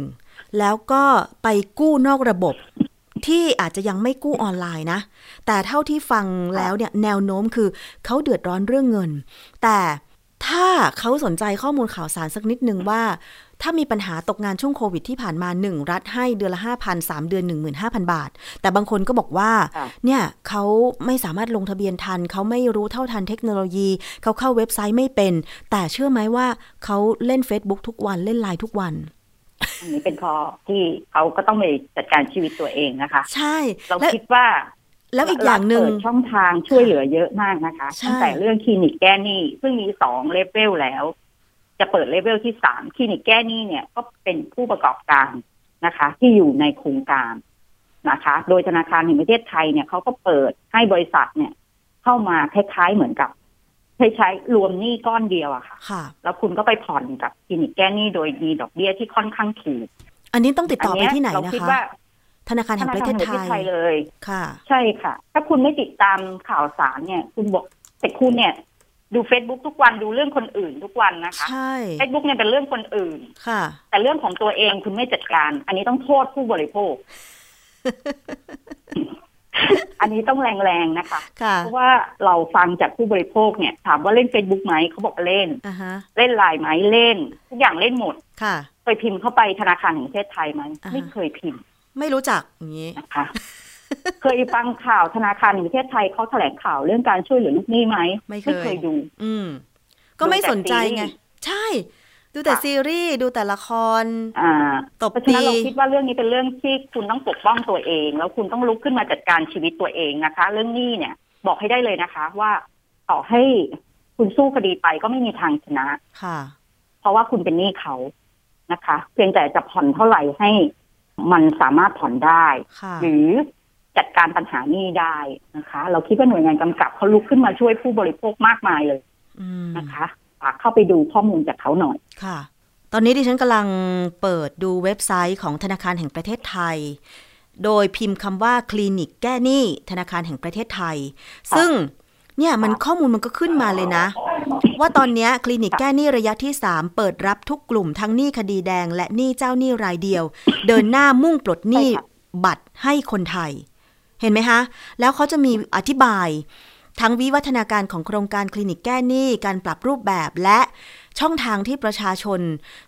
Speaker 2: แล้วก็ไปกู้นอกระบบที่อาจจะยังไม่กู้ออนไลน์นะ แต่เท่าที่ฟังแล้วเนี่ยแนวโน้มคือเขาเดือดร้อนเรื่องเงิน แต่ถ้าเขาสนใจข้อมูลข่าวสารสักนิดนึงว่า ถ้ามีปัญหาตกงานช่วงโควิดที่ผ่านมา 1 รัฐให้เดือนละ5,000 3 เดือน 15,000 บาท แต่บางคนก็บอกว่า
Speaker 3: ค่ะ
Speaker 2: เนี่ยเขาไม่สามารถลงทะเบียนทัน เขาไม่รู้เท่าทันเทคโนโลยี เขาเข้าเว็บไซต์ไม่เป็น แต่เชื่อไหมว่าเขาเล่น Facebook ทุกวันเล่นไลน์ทุกวัน
Speaker 3: อันนี้เป็นข้อที่เขาก็ต้องไปจัดการชีวิตตัวเองนะคะ
Speaker 2: ใช่
Speaker 3: เรา
Speaker 2: และ
Speaker 3: คิดว่า
Speaker 2: แล้วอีกอย่างหนึ่ง
Speaker 3: เปิดช่องทางช่วยเหลือเยอะมากนะคะ
Speaker 2: ใช่
Speaker 3: ตั้งแต่เรื่องคลินิกแก้หนี้ซึ่งมีสองเลเวลแล้ว จะเปิดเลเวลที่สามคลินิกแก้หนี้เนี่ยก็เป็นผู้ประกอบการนะคะ ที่อยู่ในโครงการนะคะ โดยธนาคารแห่งประเทศไทยเนี่ยเขาก็เปิดให้บริษัทเนี่ย เข้ามาคล้ายๆเหมือนกับใช้ใช้รวมหนี้ก้อนเดียวอะค่ะ
Speaker 2: ค่ะ
Speaker 3: แล้วคุณก็ไปผ่อนกับคลินิกแก้หนี้โดยมีดอกเบี้ยที่ค่อนข้างถูก
Speaker 2: อันนี้ต้องติดต่อไป
Speaker 3: เย
Speaker 2: ที่ไหน
Speaker 3: เรา
Speaker 2: นะ
Speaker 3: คิด
Speaker 2: คะ
Speaker 3: ว่า
Speaker 2: ธนาคาร
Speaker 3: ธ
Speaker 2: แห่ง
Speaker 3: นา
Speaker 2: ประ
Speaker 3: คาร
Speaker 2: เทศ
Speaker 3: แห่งประ
Speaker 2: ไท
Speaker 3: เทศ
Speaker 2: ย
Speaker 3: ไทยเลย
Speaker 2: ค่ะ
Speaker 3: ใช่ค่ะ ถ้าคุณไม่ติดตามข่าวสารเนี่ย คุณบอกแต่คุณเนี่ย ดู Facebook ทุกวันดูเรื่องคนอื่นทุกวันนะคะ
Speaker 2: ใช่
Speaker 3: Facebook เนี่ยเป็นเรื่องคนอื่น
Speaker 2: ค่ะ
Speaker 3: แต่เรื่องของตัวเองคุณไม่จัดการ อันนี้ต้องโทษผู้บริโภค อันนี้ต้องแรงๆนะคะ
Speaker 2: ค่ะ
Speaker 3: เพราะว่าเราฟังจากผู้บริโภคเนี่ย ถามว่าเล่น Facebook ไหมเขาบอกเล่น
Speaker 2: อ่าฮะ
Speaker 3: เล่นไลน์ไหมเล่น ทุกอย่างเล่นหมด
Speaker 2: ค่ะ
Speaker 3: เคยพิมพ์เข้าไปธนาคารแห่งประเทศไทยไหม
Speaker 2: อ่าฮะ
Speaker 3: ไม่เคยพิมพ์
Speaker 2: ไม่รู้จักอย่างนี้
Speaker 3: นะคะ เคยฟังข่าวธนาคารแห่งประเทศไทยเขาแถลงข่าวเรื่องการช่วยเหลือลูกหนี้ไหม
Speaker 2: ไม่เคย
Speaker 3: เคยดู
Speaker 2: อืม ก็ไม่สนใจไง
Speaker 3: ดูแต่ซีรีส์
Speaker 2: ใช่ ดูแต่
Speaker 3: ค่ะ
Speaker 2: ซีรีส์ดูแต่ละคร
Speaker 3: อ่า
Speaker 2: ตบ
Speaker 3: เพราะฉะ
Speaker 2: ตี
Speaker 3: นั้นเราคิดว่าเรื่องนี้เป็นเรื่องที่คุณต้องปกป้องตัวเอง แล้วคุณต้องลุกขึ้นมาจัดการชีวิตตัวเองนะคะ เรื่องหนี้เนี่ย บอกให้ได้เลยนะคะ ว่าต่อให้คุณสู้คดีไปก็ไม่มีทางชนะ
Speaker 2: ค่ะ
Speaker 3: เพราะว่าคุณเป็นหนี้เขานะคะ เพียงแต่จะผ่อนเท่าไหร่ให้มันสามารถผ่อนได้
Speaker 2: ค่ะ
Speaker 3: หรือ จัดการปัญหาหนี้ได้นะคะ เราคิดว่าหน่วยงานกำกับเขาลุกขึ้นมาช่วยผู้บริโภคมากมายเลย
Speaker 2: อืม
Speaker 3: นะคะฝากเข้าไปดูข้อมูลจากเขาหน่อย
Speaker 2: ค่ะ ตอนนี้ดิฉันกำลังเปิดดูเว็บไซต์ของธนาคารแห่งประเทศไทย โดยพิมพ์คำว่าคลินิกแก้หนี้ธนาคารแห่งประเทศไทย ซึ่งเนี่ยมันข้อมูลมันก็ขึ้นมาเลยนะ ว่าตอนเนี้ยคลินิกแก้หนี้ระยะที่ 3 เปิดรับทุกกลุ่มทั้งหนี้คดีแดง และหนี้เจ้าหนี้รายเดียว เดินหน้ามุ่งปลดหนี้
Speaker 3: ใช่ค่ะ
Speaker 2: บัตรให้คนไทย เห็นไหมคะ แล้วเขาจะมีอธิบาย ทั้งวิวัฒนาการของโครงการคลินิกแก้หนี้ การปรับรูปแบบและช่องทางที่ประชาชน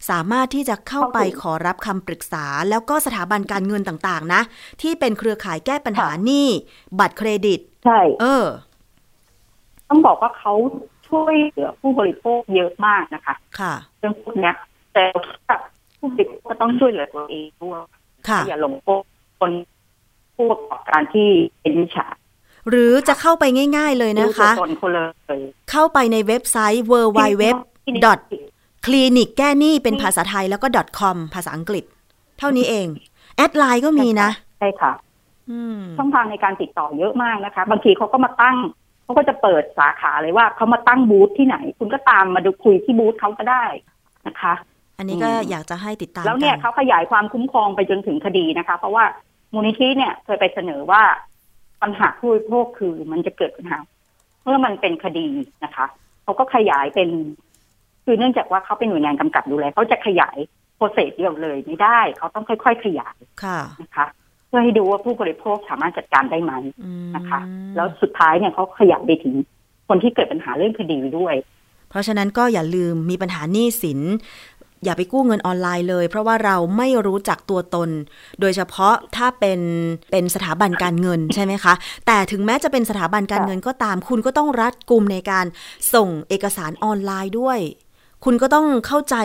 Speaker 2: สามารถที่จะเข้าไปขอรับคำปรึกษา แล้วก็สถาบันการเงินต่างๆ นะ ที่เป็นเครือข่ายแก้ปัญหาหนี้ บัตรเครดิต
Speaker 3: ใช่
Speaker 2: เออ
Speaker 3: ต้องบอกว่าเขาช่วยเหลือผู้บริโภคเยอะมากนะคะ
Speaker 2: ค่ะ
Speaker 3: เรื่องพวกเนี้ยแต่ผู้บริโภคก็ต้องช่วยเหลือตัวเองด้วย
Speaker 2: ค่ะ
Speaker 3: อย่าหลงโป๊ะคน ผู้ประกอบการที่เป็นวิชา
Speaker 2: หรือจะเข้าไปง่าย ๆเลยนะคะ
Speaker 3: ดูตัวตนคนเลย
Speaker 2: เข้าไปในเว็บไซต์ w w w คลินิกแก้หนี้เป็นภาษาไทยแล้วก็ .com ภาษาอังกฤษ เท่านี้เอง แอดไลน์ก็มีนะ
Speaker 3: ใช่ค่ะ
Speaker 2: อืม
Speaker 3: ช่องทางในการติดต่อเยอะมากนะคะ บางทีเขาก็มาตั้งเขาก็จะเปิดสาขาเลยว่าเขามาตั้งบูธที่ไหน คุณก็ตามมาดูคุยที่บูธเขาก็ได้นะคะ
Speaker 2: อันนี้ก็
Speaker 3: อืม
Speaker 2: อยากจะให้ติดตาม
Speaker 3: แล้วเนี่ย
Speaker 2: กั
Speaker 3: เขาขยายความคุ้มครองไปจนถึงคดีนะคะ เพราะว่า มูลนิธิเนี่ยเคยไปเสนอว่าปัญหาผู้บริโภคคือมันจะเกิดปัญหาเมื่อมันเป็นคดีนะคะเขาก็ขยายเป็น คือเนื่องจากว่าเขาเป็นหน่วยงานกำกับดูแลเขาจะขยายโปรเซสเดียวเลยไม่ได้ เขาต้องค่อย ๆ ขยาย
Speaker 2: ค่ะ
Speaker 3: นะคะ เพื่อให้ดูว่าผู้บริโภคสามารถจัดการได้ไหม
Speaker 2: อืม
Speaker 3: นะคะ แล้วสุดท้ายเนี่ยเขาขยายไปถึงคนที่เกิดปัญหาเรื่องคดีด้วย
Speaker 2: เพราะฉะนั้นก็อย่าลืมมีปัญหาหนี้สิน อย่าไปกู้เงินออนไลน์เลย เพราะว่าเราไม่รู้จักตัวตน โดยเฉพาะถ้าเป็นเป็นสถาบันการเงินใช่ไหมคะ แต่ถึงแม้จะเป็นสถาบันการเงินก็ตาม คุณก็ต้องรัดกุมในการส่งเอกสารออนไลน์ด้วย คุณก็ต้องเข้าใจ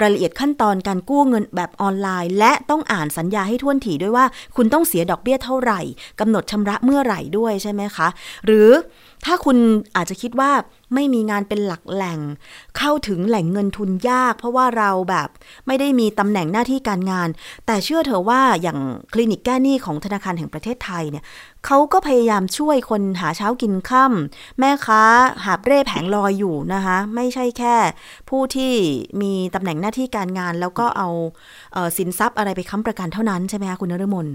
Speaker 2: รายละเอียดขั้นตอนการกู้เงินแบบออนไลน์ และต้องอ่านสัญญาให้ท่วนถี่ด้วยว่า คุณต้องเสียดอกเบี้ยเท่าไหร่กำหนดชำระเมื่อไหร่ด้วยใช่ไหมคะ หรือถ้าคุณอาจจะคิดว่า ไม่มีงานเป็นหลักแหล่ง เข้าถึงแหล่งเงินทุนยาก เพราะว่าเราแบบไม่ได้มีตำแหน่งหน้าที่การงาน แต่เชื่อเถอะว่าอย่างคลินิกแก้หนี้ของธนาคารแห่งประเทศไทยเนี่ยเขาก็พยายามช่วยคนหาเช้ากินค่ำแม่ค้าหาบเร่แผงลอยอยู่นะคะ ไม่ใช่แค่ ผู้ที่มีตำแหน่งหน้าที่การงาน แล้วก็เอาเออสินทรัพย์อะไรไปค้ำประกันเท่านั้นใช่ไหมคะคุณนฤมล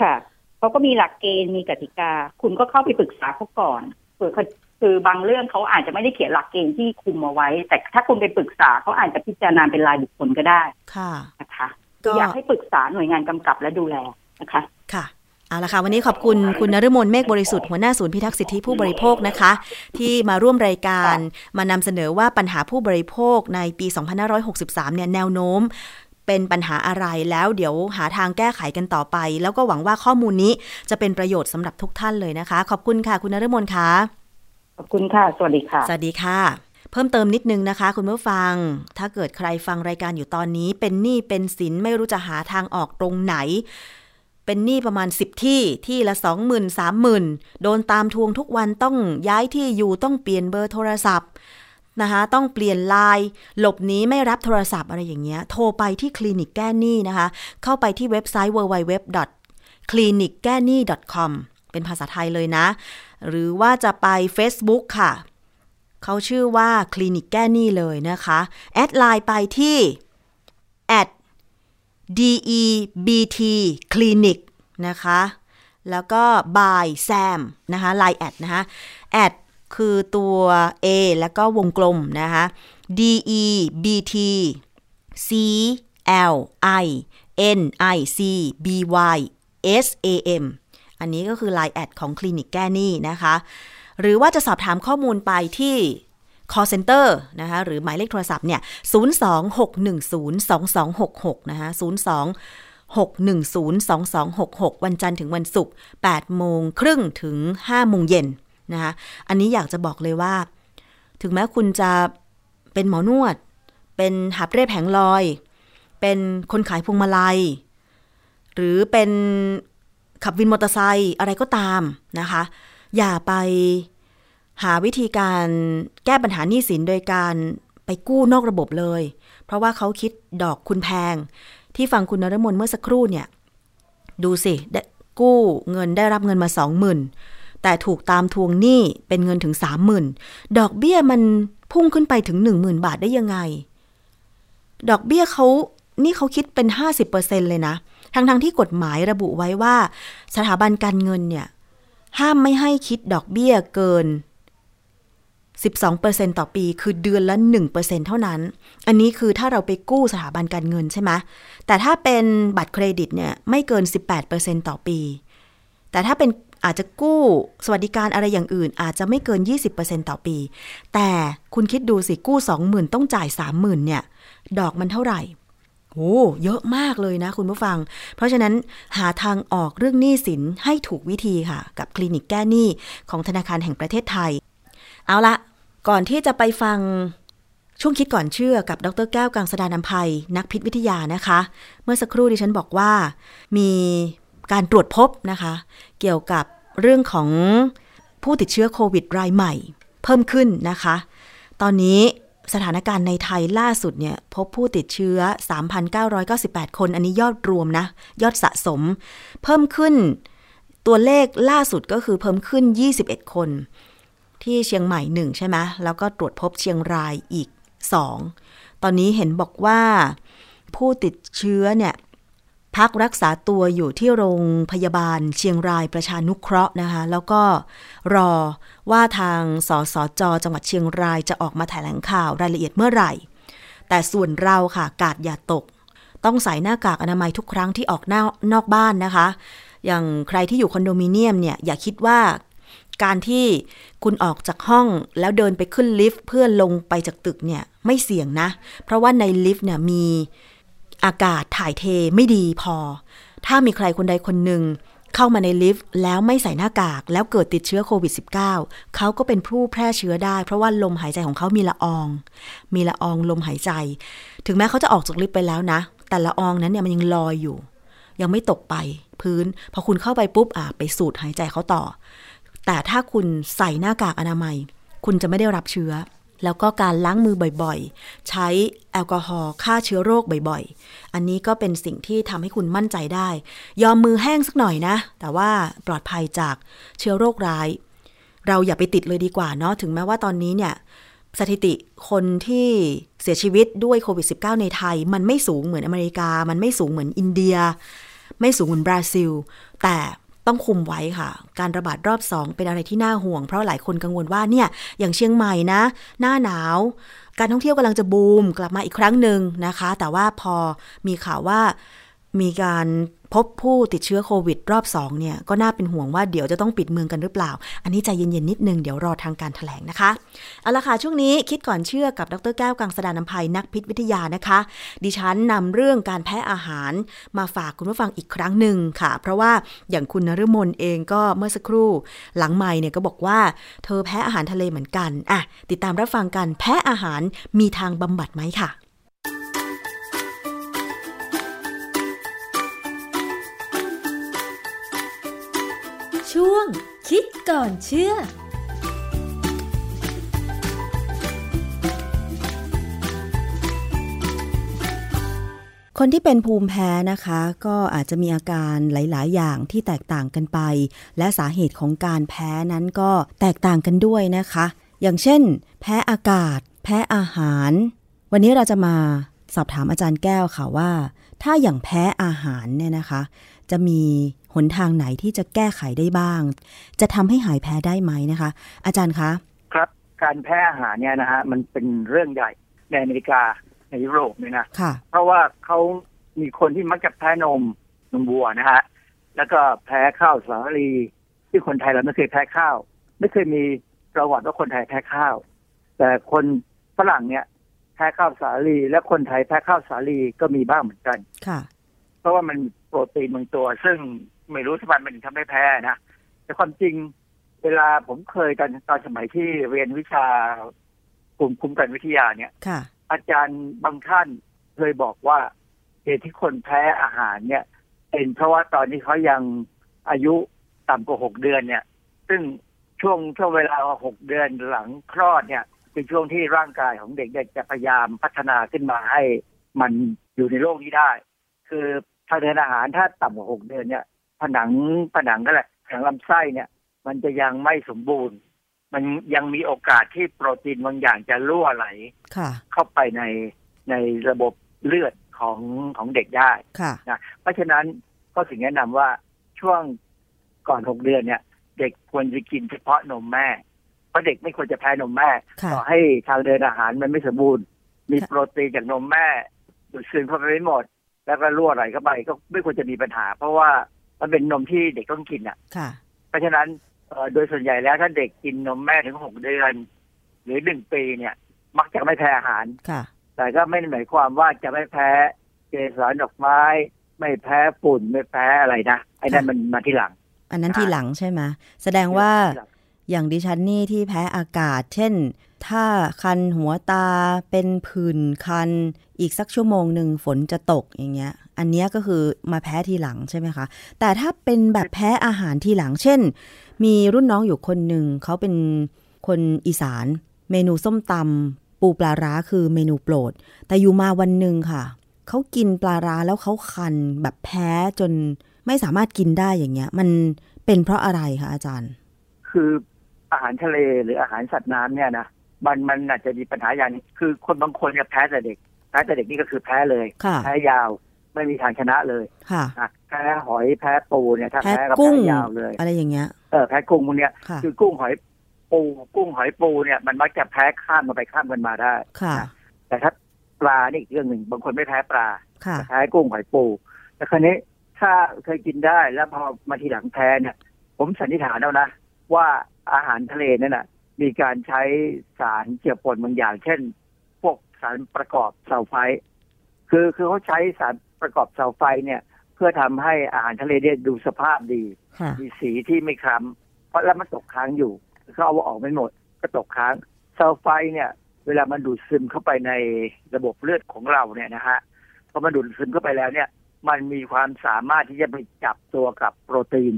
Speaker 3: ค่ะเขาก็มีหลักเกณฑ์มีกติกา คุณก็เข้าไปปรึกษาเขาก่อนเผื่อเขา คือบางเรื่องเขาอาจจะไม่ได้เขียนหลักเกณฑ์ที่คุมเอาไว้ แต่ถ้าคุณไปปรึกษาเขาอาจจะพิจารณาเป็นรายบุคคลก็ได้
Speaker 2: ค่ะ
Speaker 3: นะคะ
Speaker 2: ก็
Speaker 3: อยากให้ปรึกษาหน่วยงานกำกับและดูแลนะคะ
Speaker 2: ค่ะเอาละค่ะวันนี้ขอบคุณคุณนฤมลเมฆบริสุทธิ์หัวหน้าศูนย์พิทักษ์สิทธิผู้บริโภคนะคะ ที่มาร่วมรายการมานำเสนอว่าปัญหาผู้บริโภคในปี 2563 เนี่ยแนวโน้ม เป็นปัญหาอะไรแล้วเดี๋ยวหาทางแก้ไขกันต่อไป แล้วก็หวังว่าข้อมูลนี้จะเป็นประโยชน์สำหรับทุกท่านเลยนะคะ ขอบคุณค่ะคุณนฤมลค่ะ
Speaker 3: ข อบคุณค่ะ สวัสดีค่ะ
Speaker 2: สวัสดีค่ะ เพิ่มเติมนิดนึงนะคะ คุณผู้ฟัง ถ้าเกิดใครฟังรายการอยู่ตอนนี้ เป็นหนี้เป็นสินไม่รู้จะหาทางออกตรงไหน เป็นหนี้ประมาณ 10 ที่ที่ละ 20,000 30,000 โดนตามทวงทุกวันต้องย้ายที่อยู่ต้องเปลี่ยนเบอร์โทรศัพท์นะคะต้องเปลี่ยนไลน์หลบหนีไม่รับโทรศัพท์อะไรอย่างเงี้ย โทรไปที่คลินิกแก้หนี้นะคะ เข้าไปที่เว็บไซต์ www c l i n i c g a n i com เป็นภาษาไทยเลยนะ หรือว่าจะไป Facebook ค่ะ เขาชื่อว่าคลินิกแก้หนี้เลยนะคะ add ไลน์ไปที่ at debt clinic นะคะ แล้วก็ by sam นะคะไลน์แอดนะคะแอดคือตัว A แล้วก็วงกลมนะคะ debt c l i n i c b y s a m อันนี้ก็คือ Line แอดของคลินิกแก้หนี้นะคะ หรือว่าจะสอบถามข้อมูลไปที่ call center นะคะหรือหมายเลขโทรศัพท์เนี่ย 026102266 นะคะ 02-610-2266 วันจันทร์ถึงวันศุกร์8โมงครึ่งถึง5โมงเย็นนะคะอันนี้อยากจะบอกเลยว่า ถึงแม้คุณจะเป็นหมอนวด เป็นหับเร่แผงลอย เป็นคนขายพวงมาลัย หรือเป็น ขับวินมอเตอร์ไซค์อะไรก็ตามนะคะ อย่าไปหาวิธีการแก้ปัญหาหนี้สินโดยการไปกู้นอกระบบเลย เพราะว่าเขาคิดดอกคุณแพง ที่ฟังคุณนรมนเมื่อสักครู่เนี่ย ดูสิกู้เงินได้รับเงินมาสองหมื่นแต่ถูกตามทวงหนี้เป็นเงินถึงสามหมื่นดอกเบี้ยมันพุ่งขึ้นไปถึงหนึ่งหมื่นบาทได้ยังไง ดอกเบี้ยเขานี่เขาคิดเป็นห้าสิบเปอร์เซ็นเลยนะ ทั้งๆทที่กฎหมายระบุไว้ว่า สถาบันการเงินเนี่ย ห้ามไม่ให้คิดดอกเบี้ยเกิน 12%ต่อปี คือเดือนละ 1%เท่านั้น อันนี้คือถ้าเราไปกู้สถาบันการเงินใช่ไหมแต่ถ้าเป็นบัตรเครดิตเนี่ยไม่เกิน 18%ต่อปี แต่ถ้าเป็นอาจจะกู้สวัสดิการอะไรอย่างอื่น อาจจะไม่เกิน 20%ต่อปี แต่คุณคิดดูสิกู้ 20,000 ต้องจ่าย 30,000เนี่ย ดอกมันเท่าไหร่ โอ้เยอะมากเลยนะคุณผู้ฟัง เพราะฉะนั้นหาทางออกเรื่องหนี้สินให้ถูกวิธีค่ะ กับคลินิกแก้หนี้ของธนาคารแห่งประเทศไทย เอาละก่อนที่จะไปฟังช่วงคิดก่อนเชื่อกับดรแก้วกังสดานนภัย นักพิษวิทยานะคะ เมื่อสักครู่ดิฉันบอกว่า มีการตรวจพบนะคะ เกี่ยวกับเรื่องของผู้ติดเชื้อโควิดรายใหม่ เพิ่มขึ้นนะคะ ตอนนี้ สถานการณ์ในไทยล่าสุดเนี่ยพบผู้ติดเชื้อ 3,998 คน อันนี้ยอดรวมนะ ยอดสะสม เพิ่มขึ้นตัวเลขล่าสุดก็คือเพิ่มขึ้น 21 คน ที่เชียงใหม่หนึ่งใช่ไหมแล้วก็ตรวจพบเชียงรายอีก 2 ตอนนี้เห็นบอกว่าผู้ติดเชื้อเนี่ย พักรักษาตัวอยู่ที่โรงพยาบาลเชียงรายประชานุเคราะห์นะคะ แล้วก็รอว่าทางสสจจังหวัดเชียงรายจะออกมาแถลงข่าวรายละเอียดเมื่อไหร่ แต่ส่วนเราค่ะกาดอย่าตก ต้องใส่หน้ากากอนามัยทุกครั้งที่ออกนอกนอกบ้านนะคะ อย่างใครที่อยู่คอนโดมิเนียมเนี่ยอย่าคิดว่าการที่คุณออกจากห้องแล้วเดินไปขึ้นลิฟต์เพื่อลงไปจากตึกเนี่ยไม่เสี่ยงนะ เพราะว่าในลิฟต์เนี่ยมี อากาศถ่ายเทไม่ดีพอ ถ้ามีใครคนใดคนหนึ่งเข้ามาในลิฟต์แล้วไม่ใส่หน้ากากแล้วเกิดติดเชื้อโควิด -19 เขาก็เป็นผู้แพร่เชื้อได้ เพราะว่าลมหายใจของเขามีละออง มีละอองลมหายใจ ถึงแม้เขาจะออกจากลิฟต์ไปแล้วนะ แต่ละอองนั้นเนี่ยมันยังลอยอยู่ ยังไม่ตกไปพื้น พอคุณเข้าไปปุ๊บอะไปสูดหายใจเขาต่อ แต่ถ้าคุณใส่หน้ากากอนามัย คุณจะไม่ได้รับเชื้อ แล้วก็การล้างมือบ่อยๆ ใช้แอลกอฮอล์ฆ่าเชื้อโรคบ่อยๆ อันนี้ก็เป็นสิ่งที่ทำให้คุณมั่นใจได้ ยอมมือแห้งสักหน่อยนะ แต่ว่าปลอดภัยจากเชื้อโรคร้าย เราอย่าไปติดเลยดีกว่าเนาะ ถึงแม้ว่าตอนนี้เนี่ยสถิติคนที่เสียชีวิตด้วยโควิด -19 ในไทย มันไม่สูงเหมือนอเมริกา มันไม่สูงเหมือนอินเดีย ไม่สูงเหมือนบราซิล แต่ ต้องคุมไว้ค่ะ การระบาดรอบสองเป็นอะไรที่น่าห่วง เพราะหลายคนกังวลว่าเนี่ยอย่างเชียงใหม่นะ หน้าหนาว การท่องเที่ยวกำลังจะบูม กลับมาอีกครั้งหนึ่งนะคะ แต่ว่าพอมีข่าวว่ามีการ พบผู้ติดเชื้อโควิดรอบ2เนี่ยก็น่าเป็นห่วงว่าเดี๋ยวจะต้องปิดเมืองกันหรือเปล่า อันนี้ใจเย็นๆนิดนึงเดี๋ยวรอทางการถแถลงนะคะ เอาละค่ะ ช่วงนี้คิดก่อนเชื่อกับดรแก้วกังสดานนภัยนักพิษวิทยานะคะ ดิฉันนำเรื่องการแพ้อาหารมาฝากคุณผู้ฟังอีกครั้งหนึ่งค่ะ เพราะว่าอย่างคุณนฤมลเองก็เมื่อสักครู่ หลังไม่เนี่ยก็บอกว่า เธอแพ้อาหารทะเลเหมือนกันอะติดตามรับฟังกันแพ้อาหารมีทางบำบัดไหมค่ะ
Speaker 4: คิดก่อนเชื่อ
Speaker 2: คนที่เป็นภูมิแพ้นะคะ ก็อาจจะมีอาการหลาย ๆ อย่างที่แตกต่างกันไป และสาเหตุของการแพ้นั้นก็แตกต่างกันด้วยนะคะ อย่างเช่น แพ้อากาศ แพ้อาหาร วันนี้เราจะมาสอบถามอาจารย์แก้วค่ะว่า ถ้าอย่างแพ้อาหารเนี่ยนะคะ จะมี หนทางไหนที่จะแก้ไขได้บ้าง จะทำให้หายแพ้ได้ไหมนะคะ อาจารย์คะ
Speaker 5: ครับการแพ้อาหารเนี่ยนะฮะมันเป็นเรื่องใหญ่ในอเมริกาในยุโรปเนี่ยนะ
Speaker 2: ค่ะ
Speaker 5: เพราะว่าเขามีคนที่มักจะแพ้นมนมวัวนะฮะแล้วก็แพ้ข้าวสาลีที่คนไทยเราไม่เคยแพ้ข้าว ไม่เคยมีประวัติว่าคนไทยแพ้ข้าว แต่คนฝรั่งเนี่ยแพ้ข้าวสาลี และคนไทยแพ้ข้าวสาลีก็มีบ้างเหมือนกัน
Speaker 2: ค่ะ
Speaker 5: เพราะว่ามันโปรตีนบางตัว ซึ่ง ไม่รู้ทำไมมันถึงทำให้แพ้นะแต่ความจริงเวลาผมเคยตอนตอนสมัยที่เรียนวิชากลุ่มคุ้มกันวิทยาเนี่ย
Speaker 2: ค่ะ
Speaker 5: อาจารย์บางท่านเคยบอกว่าเหตุที่คนแพ้อาหารเนี่ยเป็นเพราะว่าตอนนี้เขายังอายุต่ำกว่าหกเดือนเนี่ย ซึ่งช่วงช่วงเวลาหกเดือนหลังคลอดเนี่ยเป็นช่วงที่ร่างกายของเด็กๆจะพยายามพัฒนาขึ้นมาให้มันอยู่ในโลกนี้ได้ คือทางเดินอาหารถ้าต่ำกว่าหกเดือนเนี่ย ผนังผนังก็แหละผนังลำไส้เนี่ย มันจะยังไม่สมบูรณ์ มันยังมีโอกาสที่โปรตีนบางอย่างจะรั่วไหล
Speaker 2: ค่ะ
Speaker 5: เข้าไปในในระบบเลือดของของเด็กได้
Speaker 2: ค่ะ
Speaker 5: นะเพราะฉะนั้นก็ถึงแนะนำว่าช่วงก่อนหกเดือนเนี่ย เด็กควรจะกินเฉพาะนมแม่ เพราะเด็กไม่ควรจะแพ้นมแม่
Speaker 2: ค่ะ
Speaker 5: ต่อให้ทางเดินอาหารมันไม่สมบูรณ์ มี
Speaker 2: ค่ะ
Speaker 5: โปรตีนจากนมแม่ดูดซึมเข้าไปไม่หมด แล้วก็รั่วไหลเข้าไปก็ไม่ควรจะมีปัญหา เพราะว่า มันเป็นนมที่เด็กต้องกินอะ
Speaker 2: ค่ะ
Speaker 5: เพราะฉะนั้นเอ่อโดยส่วนใหญ่แล้วถ้าเด็กกินนมแม่ถึงหกเดือน หรือหนึ่งปีเนี่ย มักจะไม่แพ้อาหาร
Speaker 2: ค่ะ
Speaker 5: แต่ก็ไม่ได้หมายความว่าจะไม่แพ้เกสรดอกไม้ ไม่แพ้ฝุ่นไม่แพ้อะไรนะไอ้นั่น
Speaker 2: ค่ะ
Speaker 5: มันมาที่หลัง
Speaker 2: อันนั้น
Speaker 5: อ่า
Speaker 2: ทีหลังใช่ไหมแสดงว่า
Speaker 5: ที่หลัง
Speaker 2: อย่างดิฉันนี่ที่แพ้อากาศ เช่น ถ้าคันหัวตาเป็นผื่นคัน อีกสักชั่วโมงหนึ่งฝนจะตกอย่างเงี้ย อันนี้ก็คือมาแพ้ทีหลังใช่ไหมคะ แต่ถ้าเป็นแบบแพ้อาหารทีหลัง เช่น มีรุ่นน้องอยู่คนหนึ่งเขาเป็นคนอีสาน เมนูส้มตำปูปลาร้าคือเมนูโปรด แต่อยู่มาวันหนึ่งค่ะเขากินปลาร้าแล้วเขาคันแบบแพ้จนไม่สามารถกินได้อย่างเงี้ย มันเป็นเพราะอะไรคะอาจารย์
Speaker 5: คือ อาหารทะเลหรืออาหารสัตว์น้ำเนี่ยนะมันมันอาจจะมีปัญหาอย่างนี้คือคนบางคนเนี่ยแพ้แต่เด็กแพ้แต่เด็กนี่ก็คือแพ้เลย
Speaker 2: ค่ะ
Speaker 5: แพ้ยาวไม่มีทางชนะเลย
Speaker 2: ค่ะ
Speaker 5: นะแพ้หอยแพ้ปูเนี่ยถ้า
Speaker 2: แพ้
Speaker 5: แพ้ก็
Speaker 2: กุ้ง
Speaker 5: แพ้ยาวเลย
Speaker 2: อะไรอย่างเงี้ย
Speaker 5: เออแพ้กุ้งพวกเนี้ย
Speaker 2: ค่ะ
Speaker 5: คือกุ้งหอยปูกุ้งหอยปูเนี่ยมันมักจะแพ้ข้ามกันไปข้ามกันมาได้
Speaker 2: ค่ะ
Speaker 5: แต่ถ้าปลานี่อีกเรื่องหนึ่งบางคนไม่แพ้ปลา
Speaker 2: ค่ะ
Speaker 5: แต่แพ้กุ้งหอยปูแต่คราวนี้ถ้าเคยกินได้แล้วพอมาทีหลังแพ้เนี่ย ผมสันนิษฐานเอานะ ว่าอาหารทะเลนั่นน่ะมีการใช้สารเจือปนบางอย่าง เช่น พวกสารประกอบซัลไฟต์คือคือเขาใช้สารประกอบซัลไฟต์เนี่ย เพื่อทำให้อาหารทะเลเนี่ยดูสภาพดี
Speaker 2: ค่ะ
Speaker 5: มีสีที่ไม่คล้ำเพราะแล้วมันตกค้างอยู่เขาเอาออกไม่หมดก็ตกค้างซัลไฟต์เนี่ย เวลามันดูดซึมเข้าไปในระบบเลือดของเราเนี่ยนะฮะพอมันดูดซึมเข้าไปแล้วเนี่ย มันมีความสามารถที่จะไปจับตัวกับโปรตีน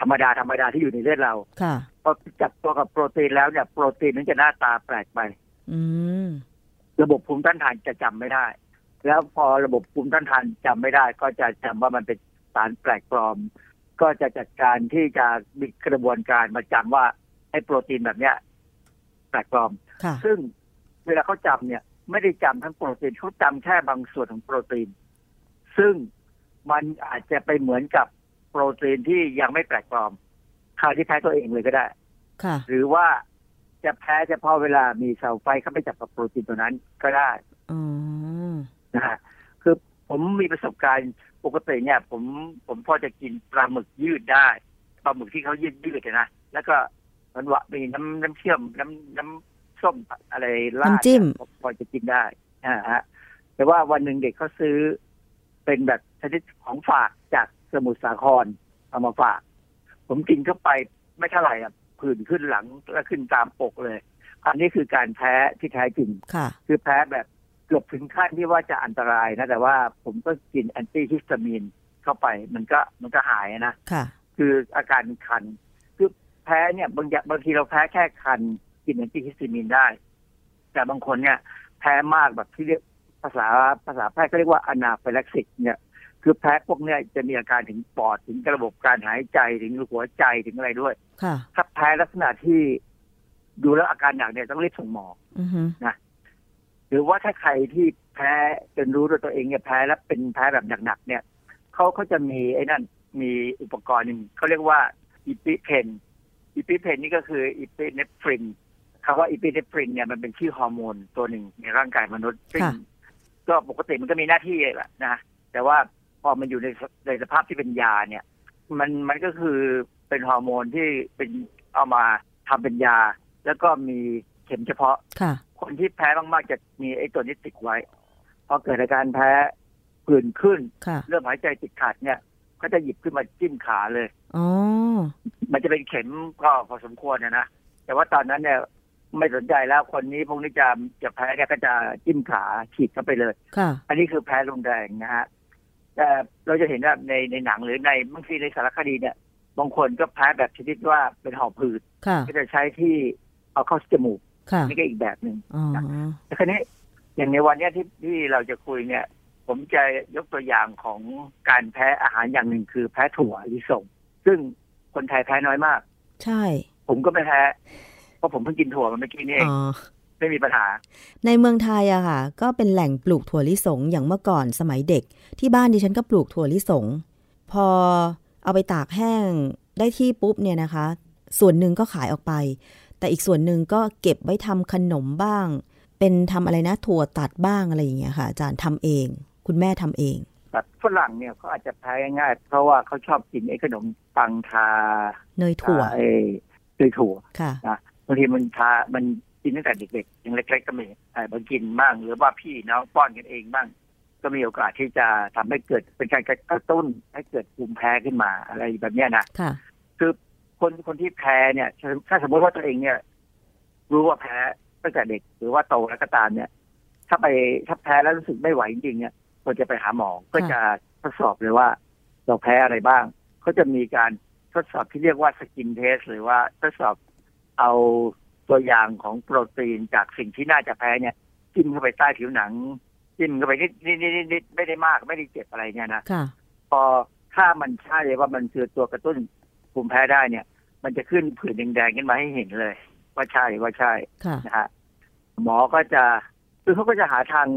Speaker 5: ธรรมดาธรรมดาที่อยู่ในเลือดเรา
Speaker 2: ค่ะ
Speaker 5: พอจับตัวกับโปรตีนแล้วเนี่ยโปรตีนนั้นจะหน้าตาแปลกไป
Speaker 2: อืม
Speaker 5: ระบบภูมิต้านทานจะจำไม่ได้ แล้วพอระบบภูมิต้านทานจำไม่ได้ ก็จะจำว่ามันเป็นสารแปลกปลอม ก็จะจัดการที่จะมีกระบวนการมาจำว่าไอ้โปรตีนแบบเนี้ยแปลกปลอม
Speaker 2: ค่ะ
Speaker 5: ซึ่งเวลาเขาจำเนี่ย ไม่ได้จำทั้งโปรตีนเขาจำแค่บางส่วนของโปรตีน ซึ่งมันอาจจะไปเหมือนกับ โปรตีนที่ยังไม่แปลกปลอมคราวที่แพ้ตัวเองเลยก็ได้
Speaker 2: ค่ะ
Speaker 5: หรือว่าจะแพ้เฉพาะเวลามีเสาไฟเข้าไปจับกับโปรตีนตัวนั้นก็ได้
Speaker 2: อ๋อ
Speaker 5: นะฮะคือผมมีประสบการณ์ปกติเนี่ย ผมผมพอจะกินปลาหมึกยืดได้ปลาหมึกที่เขายืดยืดๆนะแล้วก็มันว่ามีน้ำน้ำเชื่อมน้ำน้ำส้มอะไรราด
Speaker 2: น้ำจิ้ม
Speaker 5: เนี่ยพอจะกินได้นะฮะแต่ว่าวันหนึ่งเด็กเขาซื้อเป็นแบบชนิดของฝากจาก สมุทรสาครเอามาฝาก ผมกินเข้าไปไม่เท่าไหร่อะผื่นขึ้นหลังแล้วขึ้นตามปกเลย อันนี้คือการแพ้ที่แท้จริง
Speaker 2: ค่ะ
Speaker 5: คือแพ้แบบเกือบถึงขั้นที่ว่าจะอันตรายนะ แต่ว่าผมก็กินแอนตี้ฮิสตามีนเข้าไป มันก็มันก็หายนะ
Speaker 2: ค่ะ
Speaker 5: คืออาการคัน คือแพ้เนี่ยบางอย่างบางทีเราแพ้แค่คัน กินแอนตี้ฮิสตามีนได้ แต่บางคนเนี่ย แพ้มากแบบที่เรียกภาษาภาษาแพทย์ก็เรียกว่า anaphylactic เนี่ย คือแพ้พวกเนี้ยจะมีอาการถึงปอดถึงระบบการหายใจถึงหัวใจถึงอะไรด้วย
Speaker 2: ค่ะ
Speaker 5: ถ้าแพ้ลักษณะที่ดูแล้วอาการหนักเนี่ยต้องรีบส่งหมอ
Speaker 2: อือฮึ
Speaker 5: หรือว่าถ้าใครที่แพ้จนรู้ด้วยตัวเองเนี่ยแพ้แล้วเป็นแพ้แบบหนักๆเนี่ยเขาเขาจะมีไอ้นั่นมีอุปกรณ์หนึ่งเขาเรียกว่าอีปิเพนอีปิเพนนี่ก็คืออีปิเนฟรินคำว่าอีปิเนฟรินเนี่ยมันเป็นชื่อฮอร์โมนตัวหนึ่งในร่างกายมนุษย์ซึ่ง
Speaker 2: ค่ะ
Speaker 5: ก็ปกติมันก็มีหน้าที่แหละนะแต่ว่า พอมันอยู่ในสในสภาพที่เป็นยาเนี่ย มันมันก็คือเป็นฮอร์โมนที่เป็นเอามาทำเป็นยา แล้วก็มีเข็มเฉพาะ
Speaker 2: ค่ะ
Speaker 5: คนที่แพ้มากๆจะมีไอ้ตัวนี้ติดไว้พอเกิดอาการแพ้ผื่นขึ้น
Speaker 2: ค่ะ
Speaker 5: เริ่มหายใจติดขัดเนี่ย ก็จะหยิบขึ้นมาจิ้มขาเลย
Speaker 2: อ๋อ
Speaker 5: มันจะเป็นเข็มก็พอสมควรนะนะแต่ว่าตอนนั้นเนี่ยไม่สนใจแล้วคนนี้พวกนี้จะจะแพ้เนี่ยก็จะจิ้มขาฉีดเข้าไปเลย
Speaker 2: ค่ะ
Speaker 5: อันนี้คือแพ้รุนแรงนะฮะ แต่เราจะเห็นว่าในในหนังหรือในบางทีในสารคดีเนี่ยบางคนก็แพ้แบบชนิดว่าเป็นหอบหืด
Speaker 2: ค่ะ
Speaker 5: ก็จะใช้ที่เอาเข้าจมูก
Speaker 2: ค่ะ
Speaker 5: นี่ก็อีกแบบหนึ่ง
Speaker 2: อ๋อ
Speaker 5: แต่คราวนี้อย่างในวันเนี้ยที่ที่เราจะคุยเนี่ย ผมจะยกตัวอย่างของการแพ้อาหารอย่างหนึ่งคือแพ้ถั่วลิสงซึ่งคนไทยแพ้น้อยมาก
Speaker 2: ใช่
Speaker 5: ผมก็ไม่แพ้ เพราะผมเพิ่งกินถั่วมันเมื่อกี้นี่เอง
Speaker 2: อ๋อ
Speaker 5: ไม่มีปัญหา
Speaker 2: ในเมืองไทยอะค่ะ ก็เป็นแหล่งปลูกถั่วลิสงอย่างเมื่อก่อนสมัยเด็ก ที่บ้านดิฉันก็ปลูกถั่วลิสง พอเอาไปตากแห้งได้ที่ปุ๊บเนี่ยนะคะ ส่วนหนึ่งก็ขายออกไป แต่อีกส่วนหนึ่งก็เก็บไว้ทำขนมบ้าง เป็นทำอะไรนะถั่วตัดบ้างอะไรอย่างเงี้ยค่ะ อาจารย์ทำเอง คุณแม่ทำเอง
Speaker 5: แบบฝรั่งเนี่ยเขาอาจจะแพ้ง่ายๆเพราะว่าเขาชอบกินไอ้ขนมปังทา
Speaker 2: เนยถั่ว
Speaker 5: ไอ้เนยถั่ว
Speaker 2: ค่ะ
Speaker 5: นะบางทีมันทามัน กินตั้งแต่เด็กๆยังเล็กๆก็มีไอ้บางกินบ้าง หรือว่าพี่น้องป้อนกันเองบ้าง ก็มีโอกาสที่จะทำให้เกิดเป็นการกระตุ้นให้เกิดภูมิแพ้ขึ้นมาอะไรแบบเนี้ยนะ
Speaker 2: ค่ะ
Speaker 5: คือคนคนที่แพ้เนี่ย ถ้าสมมติว่าตัวเองเนี่ย รู้ว่าแพ้ตั้งแต่เด็กหรือว่าโตแล้วก็ตามเนี่ย ถ้าไปถ้าแพ้แล้วรู้สึกไม่ไหวจริงๆเนี่ยควรจะไปหาหมอก็จะทดสอบเลยว่า เราแพ้อะไรบ้างเขาจะมีการทดสอบที่เรียกว่าสกินเทสหรือว่าทดสอบเอา ตัวอย่างของโปรตีนจากสิ่งที่น่าจะแพ้เนี่ยจิ้มเข้าไปใต้ผิวหนังจิ้มเข้าไปนิดนิดนิดนิดไม่ได้มากไม่ได้เจ็บอะไรเนี่ยนะ
Speaker 2: ค่ะ
Speaker 5: พอถ้ามันใช่ว่ามันคือตัวกระตุ้นภูมิแพ้ได้เนี่ย มันจะขึ้นผื่นแดงๆขึ้นมาให้เห็นเลย ว่าใช่ว่าใช่
Speaker 2: ค่ะ
Speaker 5: นะฮะหมอก็จะคือเขาก็จะหาทาง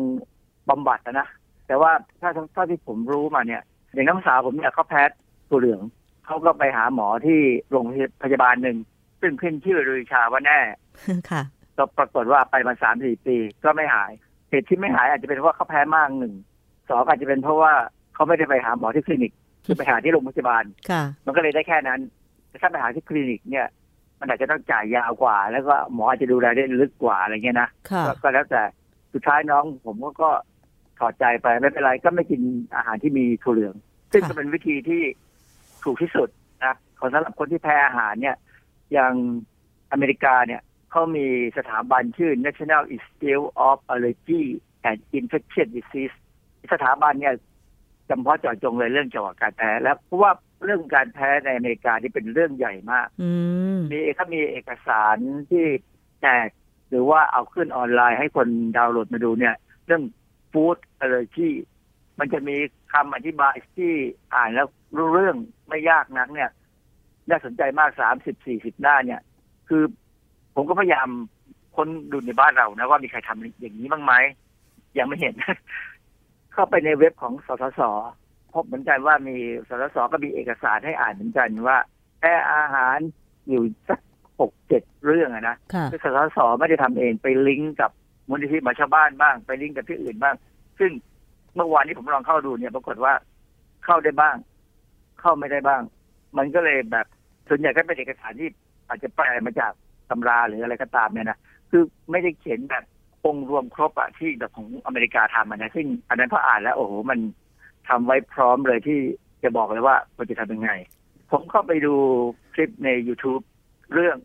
Speaker 5: บำบัดนะแต่ว่าถ้าถ้าที่ผมรู้มาเนี่ยอย่างน้องสาวผมเนี่ยเขาแพ้ตัวเหลืองเขาก็ไปหาหมอที่โรงพยาบาลหนึ่ง ซึ่งขึ้นชื่อลือชาว่าแน่
Speaker 2: ค่ะ
Speaker 5: ก็ปรากฏว่าไปมาสามสี่ปีก็ไม่หาย เหตุที่ไม่หายอาจจะเป็นเพราะว่าเขาแพ้มากหนึ่งสองอาจจะเป็นเพราะว่าเขาไม่ได้ไปหาหมอที่คลินิกคือไปหาที่โรงพยาบาล
Speaker 2: ค่ะ
Speaker 5: มันก็เลยได้แค่นั้นแต่ถ้าไปหาที่คลินิกเนี่ย มันอาจจะต้องจ่ายยาวกว่า แล้วก็หมออาจจะดูแลได้ลึกกว่าอะไรเงี้ยนะ
Speaker 2: ค่ะ
Speaker 5: ก็ก็แล้วแต่สุดท้ายน้องผมก็ก็ถอดใจไปไม่เป็นไรก็ไม่กินอาหารที่มีถั่วเหลือง ซึ่ง
Speaker 2: ค่ะ
Speaker 5: ก็เป็นวิธีที่ถูกที่สุดนะของสำหรับคนที่แพ้อาหารเนี่ย อย่างอเมริกาเนี่ยเขามีสถาบันชื่อ National Institute of Allergy and Infectious Disease สถาบันเนี่ยจำเพาะเจาะจงเลยเรื่องเกี่ยวกับการแพ้ แล้วเพราะว่าเรื่องการแพ้ในอเมริกาที่เป็นเรื่องใหญ่มาก
Speaker 2: อืม
Speaker 5: มีเขามีเอกสารที่แจกหรือว่าเอาขึ้นออนไลน์ให้คนดาวน์โหลดมาดูเนี่ย เรื่องฟู้ดอะไรที่มันจะมีคำอธิบายที่อ่านแล้วรู้เรื่องไม่ยากนักเนี่ย น่าสนใจมากสามสิบสี่สิบหน้าเนี่ย คือผมก็พยายามค้นดูในบ้านเรานะว่ามีใครทำอย่างนี้บ้างไหมยังไม่เห็น เข้าไปในเว็บของสสสพบเหมือนกันว่ามีสสสก็มีเอกสารให้อ่านเหมือนกันว่าแพ้อาหารอยู่สักหกเจ็ดเรื่องอะนะ
Speaker 2: ค่ะ
Speaker 5: คือสสสไม่ได้ทำเองไปลิงก์กับมูลนิธิหมาชาวบ้านบ้าง ไปลิงก์กับที่อื่นบ้าง ซึ่งเมื่อวานนี้ผมลองเข้าดูเนี่ย ปรากฏว่าเข้าได้บ้าง เข้าไม่ได้บ้าง มันก็เลยแบบ ส่วนใหญ่ก็เป็นเอกสารที่อาจจะแปลมาจากตำราหรืออะไรก็ตามเนี่ยนะคือไม่ได้เขียนแบบองค์รวมครบอะที่แบบของอเมริกาทำอะนะซึ่งอันนั้นพออ่านแล้ว โอ้โหมันทำไว้พร้อมเลยที่จะบอกเลยว่าควรจะทำยังไง ผมเข้าไปดูคลิปใน YouTube เรื่อง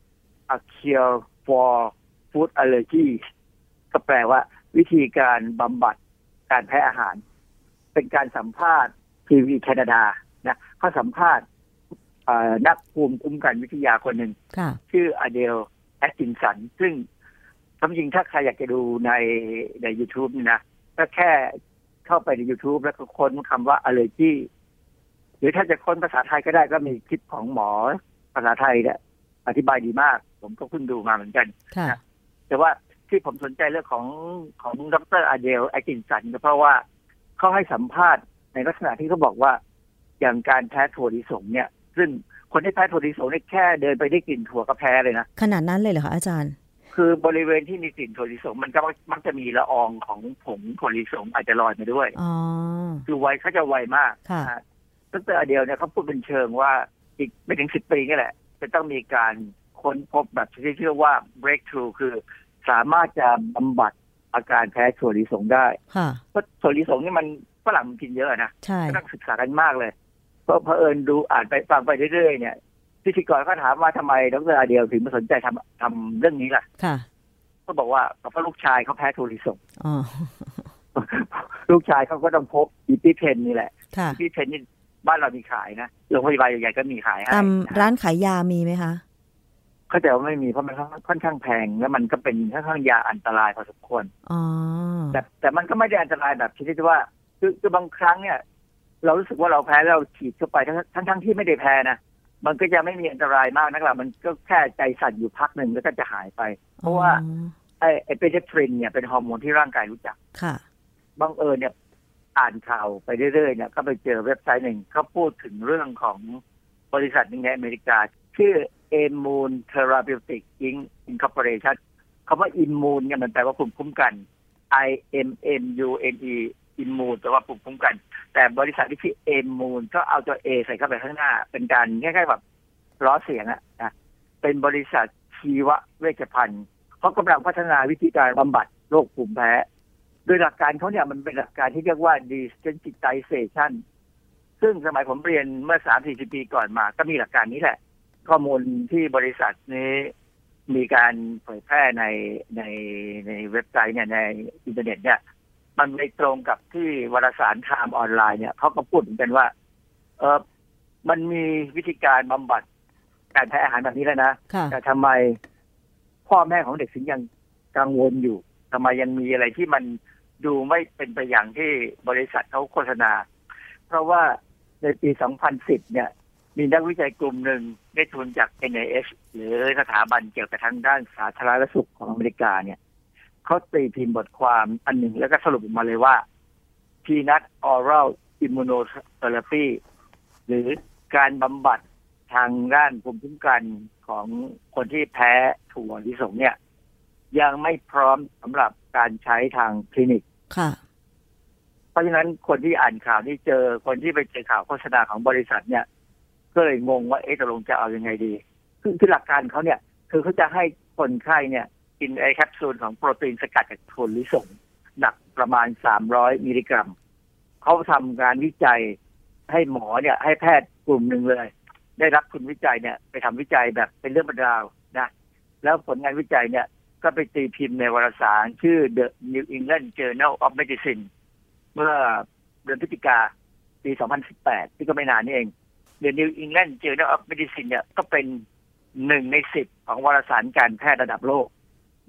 Speaker 5: a cure for food allergy ก็แปลว่าวิธีการบำบัดการแพ้อาหาร เป็นการสัมภาษณ์ทีวีแคนาดานะเขาสัมภาษณ์ นักภูมิคุ้มกันวิทยาคนหนึ่ง
Speaker 2: ค่ะ
Speaker 5: ชื่ออเดลแอตกินสัน ซึ่งความจริงถ้าใครอยากจะดูในใน YouTube นี่นะก็แค่เข้าไปใน YouTube แล้วก็ค้นคำว่า allergy หรือถ้าจะค้นภาษาไทยก็ได้ก็มีคลิปของหมอภาษาไทยเนี่ยอธิบายดีมาก ผมก็เพิ่งดูมาเหมือนกัน
Speaker 2: ค่ะ
Speaker 5: แต่ว่าที่ผมสนใจเรื่องของของดรอเดลแอตกินสันก็เพราะว่าเขาให้สัมภาษณ์ในลักษณะที่เขาบอกว่าอย่างการแพ้ถั่วลิสงเนี่ย ซึ่งคนที่แพ้ถั่วลิสงเนี่ยแค่เดินไปได้กลิ่นถั่วก็แพ้เลยนะ
Speaker 2: ขนาดนั้นเลยเหรอคะอาจารย์
Speaker 5: คือบริเวณที่มีกลิ่นถั่วลิสงมันก็มักจะมีละอองของผงถั่วลิสงอาจจะลอยมาด้วย
Speaker 2: อ๋อ
Speaker 5: คือไวเขาจะไวมาก
Speaker 2: ค่ะ
Speaker 5: นะฮะดรอเดลเนี่ยเขาพูดเป็นเชิงว่าอีกไม่ถึงสิบปีนี่แหละ จะต้องมีการค้นพบแบบที่เชื่อว่า breakthrough คือสามารถจะบำบัดอาการแพ้ถั่วลิสงได้
Speaker 2: ค่ะ
Speaker 5: เพราะถั่วลิสงนี่มันฝรั่งมันกินเยอะนะ
Speaker 2: ใช่
Speaker 5: ก็ต้องศึกษากันมากเลย เพราะเผอิญดูอ่านไปฟังไปเรื่อยๆเนี่ยพิธีกรก็ถามว่าทำไมดรอาเดียวถึงมาสนใจทำทำเรื่องนี้ล่ะ
Speaker 2: ค่ะ
Speaker 5: ก็บอกว่าเพราะลูกชายเขาแพ้ถั่วลิสง
Speaker 2: อ๋อ
Speaker 5: ลูกชายเขาก็ต้องพบอีพิเพนนี่แหละ
Speaker 2: ค่ะ
Speaker 5: อีพิเพนนี่บ้านเรามีขายนะโรงพยาบาลใหญ่ๆก็มีขายให้
Speaker 2: ตาม
Speaker 5: นะ
Speaker 2: ร้านขายยามีไหมคะ
Speaker 5: เข้าใจว่าไม่มีเพราะมันค่อนข้างแพง แล้วมันก็เป็นค่อนข้างยาอันตรายพอสมควร
Speaker 2: อ๋อ
Speaker 5: แต่แต่มันก็ไม่ได้อันตรายแบบชนิดที่ว่า คือคือบางครั้งเนี่ย เรารู้สึกว่าเราแพ้แล้วเราฉีดเข้าไปทั้งทั้งทั้งที่ไม่ได้แพ้นะมันก็จะไม่มีอันตรายมากนักหรอกมันก็แค่ใจสั่นอยู่พักหนึ่งแล้วก็จะหายไป เพราะว่า
Speaker 2: อ๋อ
Speaker 5: ไอ้ไอ้เปเนฟรินเนี่ยเป็นฮอร์โมนที่ร่างกายรู้จัก
Speaker 2: ค่ะ
Speaker 5: บังเอิญเนี่ยอ่านข่าวไปเรื่อยๆเนี่ยก็ไปเจอเว็บไซต์หนึ่งเขาพูดถึงเรื่องของบริษัทหนึ่งในอเมริกา ชื่อ Immune Therapeutic Inc. Incorporation คำว่า immune เนี่ยมันแปลว่าภูมิคุ้มกัน I M M U N E อิมมูนแต่ว่าภูมิคุ้มกัน แต่บริษัทที่ชื่อเอมูนก็เอาตัวเอใส่เข้าไปข้างหน้า เป็นการคล้ายๆแบบล้อเสียงอะนะเป็นบริษัทชีวเวชภัณฑ์เขากำลังพัฒนาวิธีการบำบัดโรคภูมิแพ้ โดยหลักการเขาเนี่ยมันเป็นหลักการที่เรียกว่า desensitization ซึ่งสมัยผมเรียนเมื่อสามสี่สิบปีก่อนมา ก็มีหลักการนี้แหละ ข้อมูลที่บริษัทนี้มีการเผยแพร่ในในในเว็บไซต์เนี่ยในอินเทอร์เน็ตเนี่ย มันไม่ตรงกับที่วารสารไทม์ออนไลน์เนี่ยเขาก็พูดเหมือนกันว่า เออมันมีวิธีการบำบัดการแพ้อาหารแบบนี้แล้วนะ
Speaker 2: ค่ะ
Speaker 5: แต่ทำไมพ่อแม่ของเด็กถึงยังกังวลอยู่ทำไมยังมีอะไรที่มันดูไม่เป็นไปอย่างที่บริษัทเขาโฆษณา เพราะว่าในปี 2010 เนี่ย มีนักวิจัยกลุ่มหนึ่งได้ทุนจาก NIH หรือสถาบันเกี่ยวกับทางด้านสาธารณสุขของอเมริกาเนี่ย เขาตีพิมพ์บทความอันหนึ่งแล้วก็สรุปออกมาเลยว่า peanut oral immunotherapy หรือการบำบัดทางด้านภูมิคุ้มกันของคนที่แพ้ถั่วลิสงเนี่ย ยังไม่พร้อมสำหรับการใช้ทางคลินิก
Speaker 2: ค่ะ
Speaker 5: เพราะฉะนั้นคนที่อ่านข่าวที่เจอคนที่ไปเจอข่าวโฆษณาของบริษัทเนี่ย ก็เลยงงว่าเอ๊ะตกลงจะเอายังไงดี คือคือหลักการเขาเนี่ย คือเขาจะให้คนไข้เนี่ย กินไอแคปซูลของโปรตีนสกัดจากถั่วลิสงหนักประมาณ300มิลลิกรัม เขาทำการวิจัยให้หมอเนี่ย ให้แพทย์กลุ่มหนึ่งเลย ได้รับทุนวิจัยเนี่ย ไปทำวิจัยแบบเป็นเรื่องเป็นราวนะแล้วผลงานวิจัยเนี่ย ก็ไปตีพิมพ์ในวารสาร ชื่อ The New England Journal of Medicine เมื่อเดือนพฤศจิกาปี 2018 ที่ก็ไม่นานนี่เอง The New England Journal of Medicine เนี่ยก็เป็นหนึ่งในสิบของวารสารการแพทย์ระดับโลก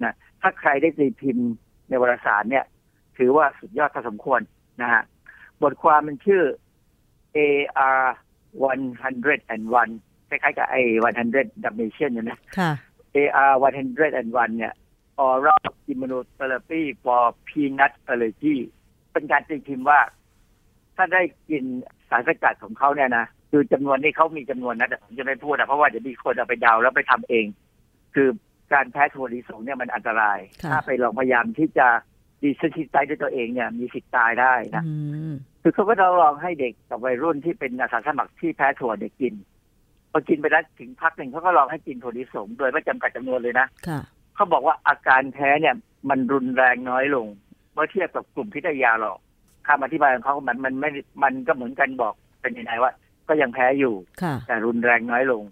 Speaker 5: นะถ้าใครได้ตีพิมพ์ในวารสารเนี่ย ถือว่าสุดยอดพอสมควรนะฮะบทความมันชื่อ AR 101คล้ายๆกับไอ้100 Dalmatian เนี่ยนะ
Speaker 2: ค่ะ
Speaker 5: AR 101 เนี่ย Oral Immunotherapy for Peanut Allergy เป็นการตีพิมพ์ว่า ถ้าได้กินสารสกัดของเขาเนี่ยนะคือจำนวนนี้เขามีจำนวนนะแต่ผมจะไม่พูดนะเพราะว่าเดี๋ยวมีคนเอาไปเดาแล้วไปทำเอง คือ การแพ้ถั่วลิสงเนี่ยมันอันตราย
Speaker 2: ค่ะ
Speaker 5: ถ้าไปลองพยายามที่จะดีเซนซิไตด้วยตัวเองเนี่ยมีสิทธิ์ตายได้นะ
Speaker 2: อืม
Speaker 5: คือเขาก็จะลองให้เด็กกับวัยรุ่นที่เป็นอาสาสมัครที่แพ้ถั่วเด็กกินพอกินไปแล้วถึงพักหนึ่งเขาก็ลองให้กินถั่วลิสงโดยไม่จำกัดจำนวนเลยนะ
Speaker 2: ค่ะ
Speaker 5: เขาบอกว่าอาการแพ้เนี่ย มันรุนแรงน้อยลงเมื่อเทียบกับกลุ่มที่ได้ยาหรอกคำอธิบายของเขามันมันไม่มันก็เหมือนกันบอกเป็นยังไงว่า ก็ยังแพ้อยู่
Speaker 2: ค่ะ
Speaker 5: แต่รุนแรงน้อยลง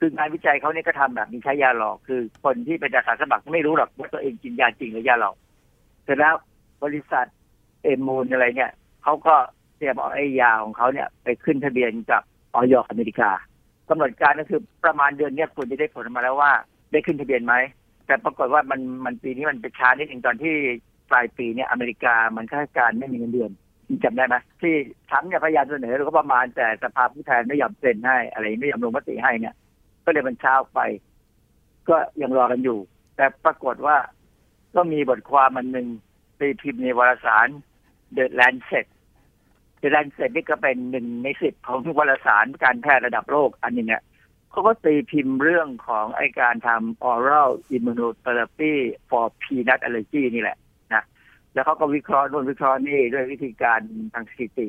Speaker 5: คืองานวิจัยเขาเนี่ยก็ทำแบบมีใช้ยาหลอก คือคนที่เป็นอาสาสมัครไม่รู้หรอกว่าตัวเองกินยาจริงหรือยาหลอกเสร็จแล้วบริษัทเอมูลอะไรเนี่ยเขาก็เตรียมเอาไอ้ยาของเขาเนี่ย ไปขึ้นทะเบียนกับออยอเมริกากำหนดการก็คือประมาณเดือนเนี้ยควรจะได้ผลมาแล้วว่า ได้ขึ้นทะเบียนไหมแต่ปรากฏว่ามันมันปีนี้มันไปช้านิดหนึ่งตอนที่ปลายปีเนี่ยอเมริกามันข้าราชการไม่มีเงินเดือนจำได้ไหมที่ทรัมป์เนี่ยพยายามเสนอแล้วก็ประมาณแต่สภาผู้แทนไม่ยอมเซ็นให้อะไรไม่ยอมลงมติให้เนี่ย ก็เลยมันเช้าไป ก็ยังรอกันอยู่ แต่ปรากฏว่าก็มีบทความมันหนึ่งตีพิมพ์ในวารสาร The Lancet The Lancet นี่ก็เป็นหนึ่งในสิบของวารสารการแพทย์ระดับโลกอันนึงเนี่ยเขาก็ตีพิมพ์เรื่องของไอการทำ oral immunotherapy for peanut allergy นี่แหละนะแล้วเขาก็วิเคราะห์นู่นวิเคราะห์นี่ด้วยวิธีการทางสถิติ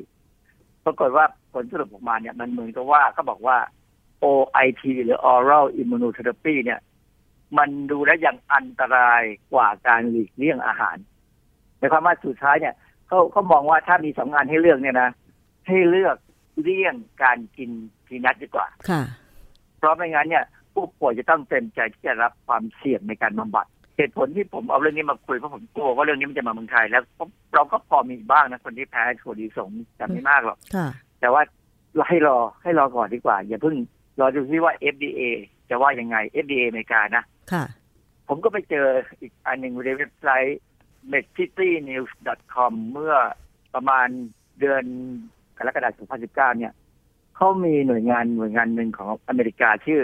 Speaker 5: ปรากฏว่าผลสรุปออกมาเนี่ยมันเหมือนกับว่าเขาบอกว่า OIT หรือ oral immunotherapy เนี่ย มันดูแล้วยังอันตรายกว่าการหลีกเลี่ยงอาหารในความว่าสุดท้ายเนี่ยเขาเขามองว่าถ้ามีสองงานให้เลือกเนี่ยนะ ให้เลือกเลี่ยงการกินพีนัทดีกว่า
Speaker 2: ค่ะ
Speaker 5: เพราะไม่งั้นเนี่ยผู้ป่วยจะต้องเต็มใจที่จะรับความเสี่ยงในการบำบัดเหตุผลที่ผมเอาเรื่องนี้มาคุยเพราะผมกลัวว่าเรื่องนี้มันจะมาเมืองไทย แล้วเราก็พอมีบ้างนะคนที่แพ้ถั่วดีสงแต่ไม่มากหรอก
Speaker 2: ค่ะ
Speaker 5: แต่ว่าเราให้รอให้รอก่อนดีกว่า อย่าเพิ่ง รอดูที่ว่า FDA จะว่ายังไง FDA อเมริกานะ
Speaker 2: ค่ะ
Speaker 5: ผมก็ไปเจออีกอันหนึ่งในเว็บไซต์ medcitynews.com เมื่อประมาณเดือนกรกฎาคม 2019 เนี่ยเขามีหน่วยงานหน่วยงานหนึ่งของอเมริกาชื่อ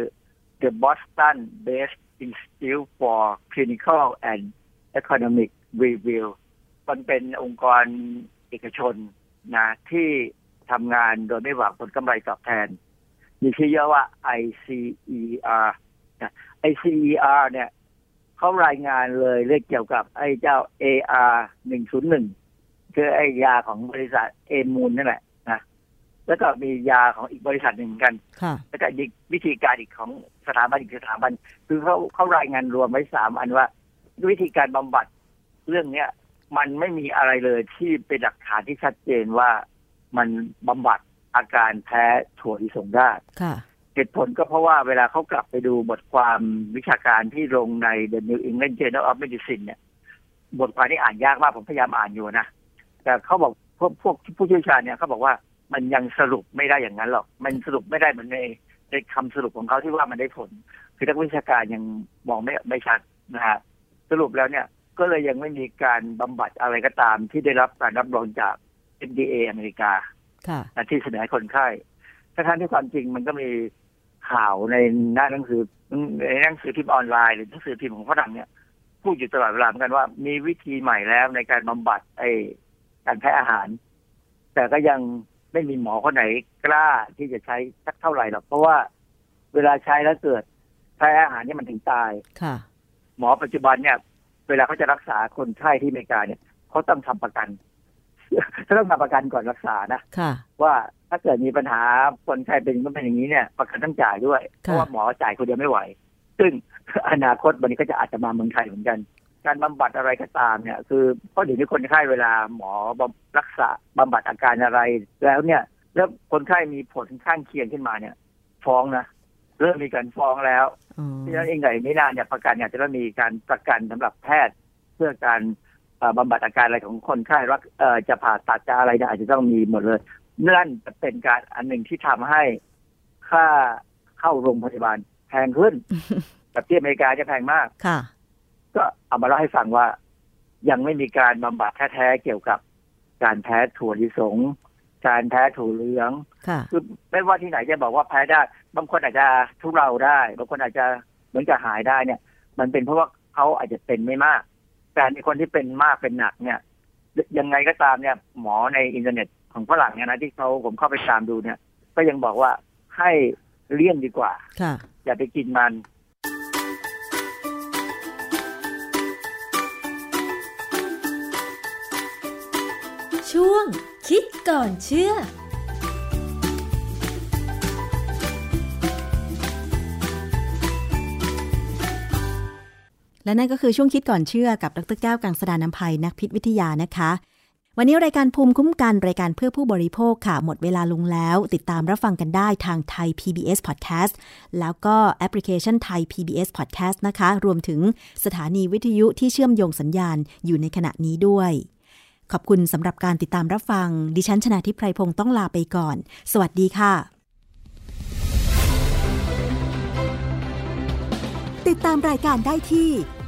Speaker 5: The Boston Based Institute for Clinical and Economic Review มันเป็นองค์กรเอกชนนะที่ทำงานโดยไม่หวังผลกำไรตอบแทน มีชื่อย่อว่า ICER นะ ICER เนี่ยเขารายงานเลยเรื่องเกี่ยวกับไอ้เจ้า AR 101คือไอ้ยาของบริษัทเอมูลนั่นแหละนะแล้วก็มียาของอีกบริษัทหนึ่งกัน
Speaker 2: ค่ะ
Speaker 5: แล้วก็อีกวิธีการอีกของสถาบันอีกสถาบัน คือเขาเขารายงานรวมไว้สามอันว่า วิธีการบำบัดเรื่องเนี้ย มันไม่มีอะไรเลยที่เป็นหลักฐานที่ชัดเจนว่ามันบำบัด อาการแพ้ถั่วลิสงได้
Speaker 2: ค่ะ
Speaker 5: เหตุผลก็เพราะว่าเวลาเขากลับไปดูบทความวิชาการที่ลงใน The New England Journal of Medicine เนี่ย บทความนี้อ่านยากมากผมพยายามอ่านอยู่นะ แต่เขาบอกพวกพวกผู้เชี่ยวชาญเนี่ยเขาบอกว่ามันยังสรุปไม่ได้อย่างนั้นหรอก มันสรุปไม่ได้เหมือนในในคำสรุปของเขาที่ว่ามันได้ผล คือนักวิชาการยังมองไม่ไม่ชัดนะฮะสรุปแล้วเนี่ยก็เลยยังไม่มีการบำบัดอะไรก็ตามที่ได้รับการรับรองจาก FDA อเมริกา
Speaker 2: ค่ะ
Speaker 5: นะ ที่เสนอให้คนไข้ทั้งๆที่ความจริงมันก็มีข่าวในหน้าหนังสือในหนังสือพิมพ์ออนไลน์หรือหนังสือพิมพ์ของฝรั่งเนี่ยพูดอยู่ตลอดเวลาเหมือนกันว่ามีวิธีใหม่แล้วในการบำบัดไอ้การแพ้อาหาร แต่ก็ยังไม่มีหมอคนไหนกล้าที่จะใช้สักเท่าไหร่หรอกเพราะว่าเวลาใช้แล้วเกิดแพ้อาหารเนี่ยมันถึงตาย
Speaker 2: ค่ะ
Speaker 5: หมอปัจจุบันเนี่ย เวลาเขาจะรักษาคนไข้ที่อเมริกาเนี่ยเขาต้องทำประกัน เขาต้องทำประกันก่อนรักษานะ
Speaker 2: ค่ะ
Speaker 5: ว่าถ้าเกิดมีปัญหาคนไข้เป็นก็เป็นอย่างนี้เนี่ย ประกันต้องจ่ายด้วย เพ
Speaker 2: ค่ะ
Speaker 5: ราะว่าหมอจ่ายคนเดียวไม่ไหว ซึ่งอนาคตวันนี้ก็จะอาจจะมาเมืองไทยเหมือนกัน การบำบัดอะไรก็ตามเนี่ย คือเพราะเดี๋ยวนี้คนไข้เวลาหมอบำรักษาบำบัดอาการอะไร แล้วเนี่ย แล้วคนไข้มีผลข้างเคียงขึ้นมาเนี่ย ฟ้องนะเริ่มมีการฟ้องแล้ว
Speaker 2: อ๋อ
Speaker 5: เพราะฉะนั้นเองไงไม่นานเนี่ยประกันเนี่ยจะต้องมีการประกันสำหรับแพทย์เพื่อการเอ่อ บำบัดอาการอะไรของคนไข้รักเอ่อจะผ่าตัดจะอะไรเนี่ยอาจจะต้องมีหมดเลยนั่นจะเป็นการอันหนึ่งที่ทำให้ค่าเข้าโรงพยาบาลแพงขึ้นแบบที่อเมริกาจะแพงมาก
Speaker 2: ค่ะ
Speaker 5: ก็เอามาเล่าให้ฟังว่ายังไม่มีการบำบัดแท้ๆเกี่ยวกับการแพ้ถั่วลิสง การแพ้ถั่วเหลือง
Speaker 2: ค่ะ
Speaker 5: คือไม่ว่าที่ไหนจะบอกว่าแพ้ได้ บางคนอาจจะทุเราได้ บางคนอาจจะเหมือนจะหายได้เนี่ย มันเป็นเพราะว่าเขาอาจจะเป็นไม่มาก แต่ในคนที่เป็นมากเป็นหนักเนี่ย ยังไงก็ตามเนี่ย หมอในอินเทอร์เน็ตของฝรั่งเนี่ยนะที่เขาผมเข้าไปตามดูเนี่ย ก็ยังบอกว่าให้เลี่ยงดีกว่า
Speaker 2: ค่ะ
Speaker 5: อย่าไปกินมัน
Speaker 4: ช่วงคิดก่อนเชื่อ
Speaker 2: และนั่นก็คือช่วงคิดก่อนเชื่อกับดรแก้วกังสดานนภัยนักพิษวิทยานะคะ วันนี้รายการภูมิคุ้มกันรายการเพื่อผู้บริโภคค่ะ หมดเวลาลงแล้ว ติดตามรับฟังกันได้ทางไทย PBS Podcast แล้วก็แอปพลิเคชันไทย PBS Podcast นะคะ รวมถึงสถานีวิทยุที่เชื่อมโยงสัญญาณอยู่ในขณะนี้ด้วยขอบคุณสำหรับการติดตามรับฟัง ดิฉันชนะทิพไพรพงศ์ต้องลาไปก่อน สวัสดีค่ะ ติดตามรายการได้ที่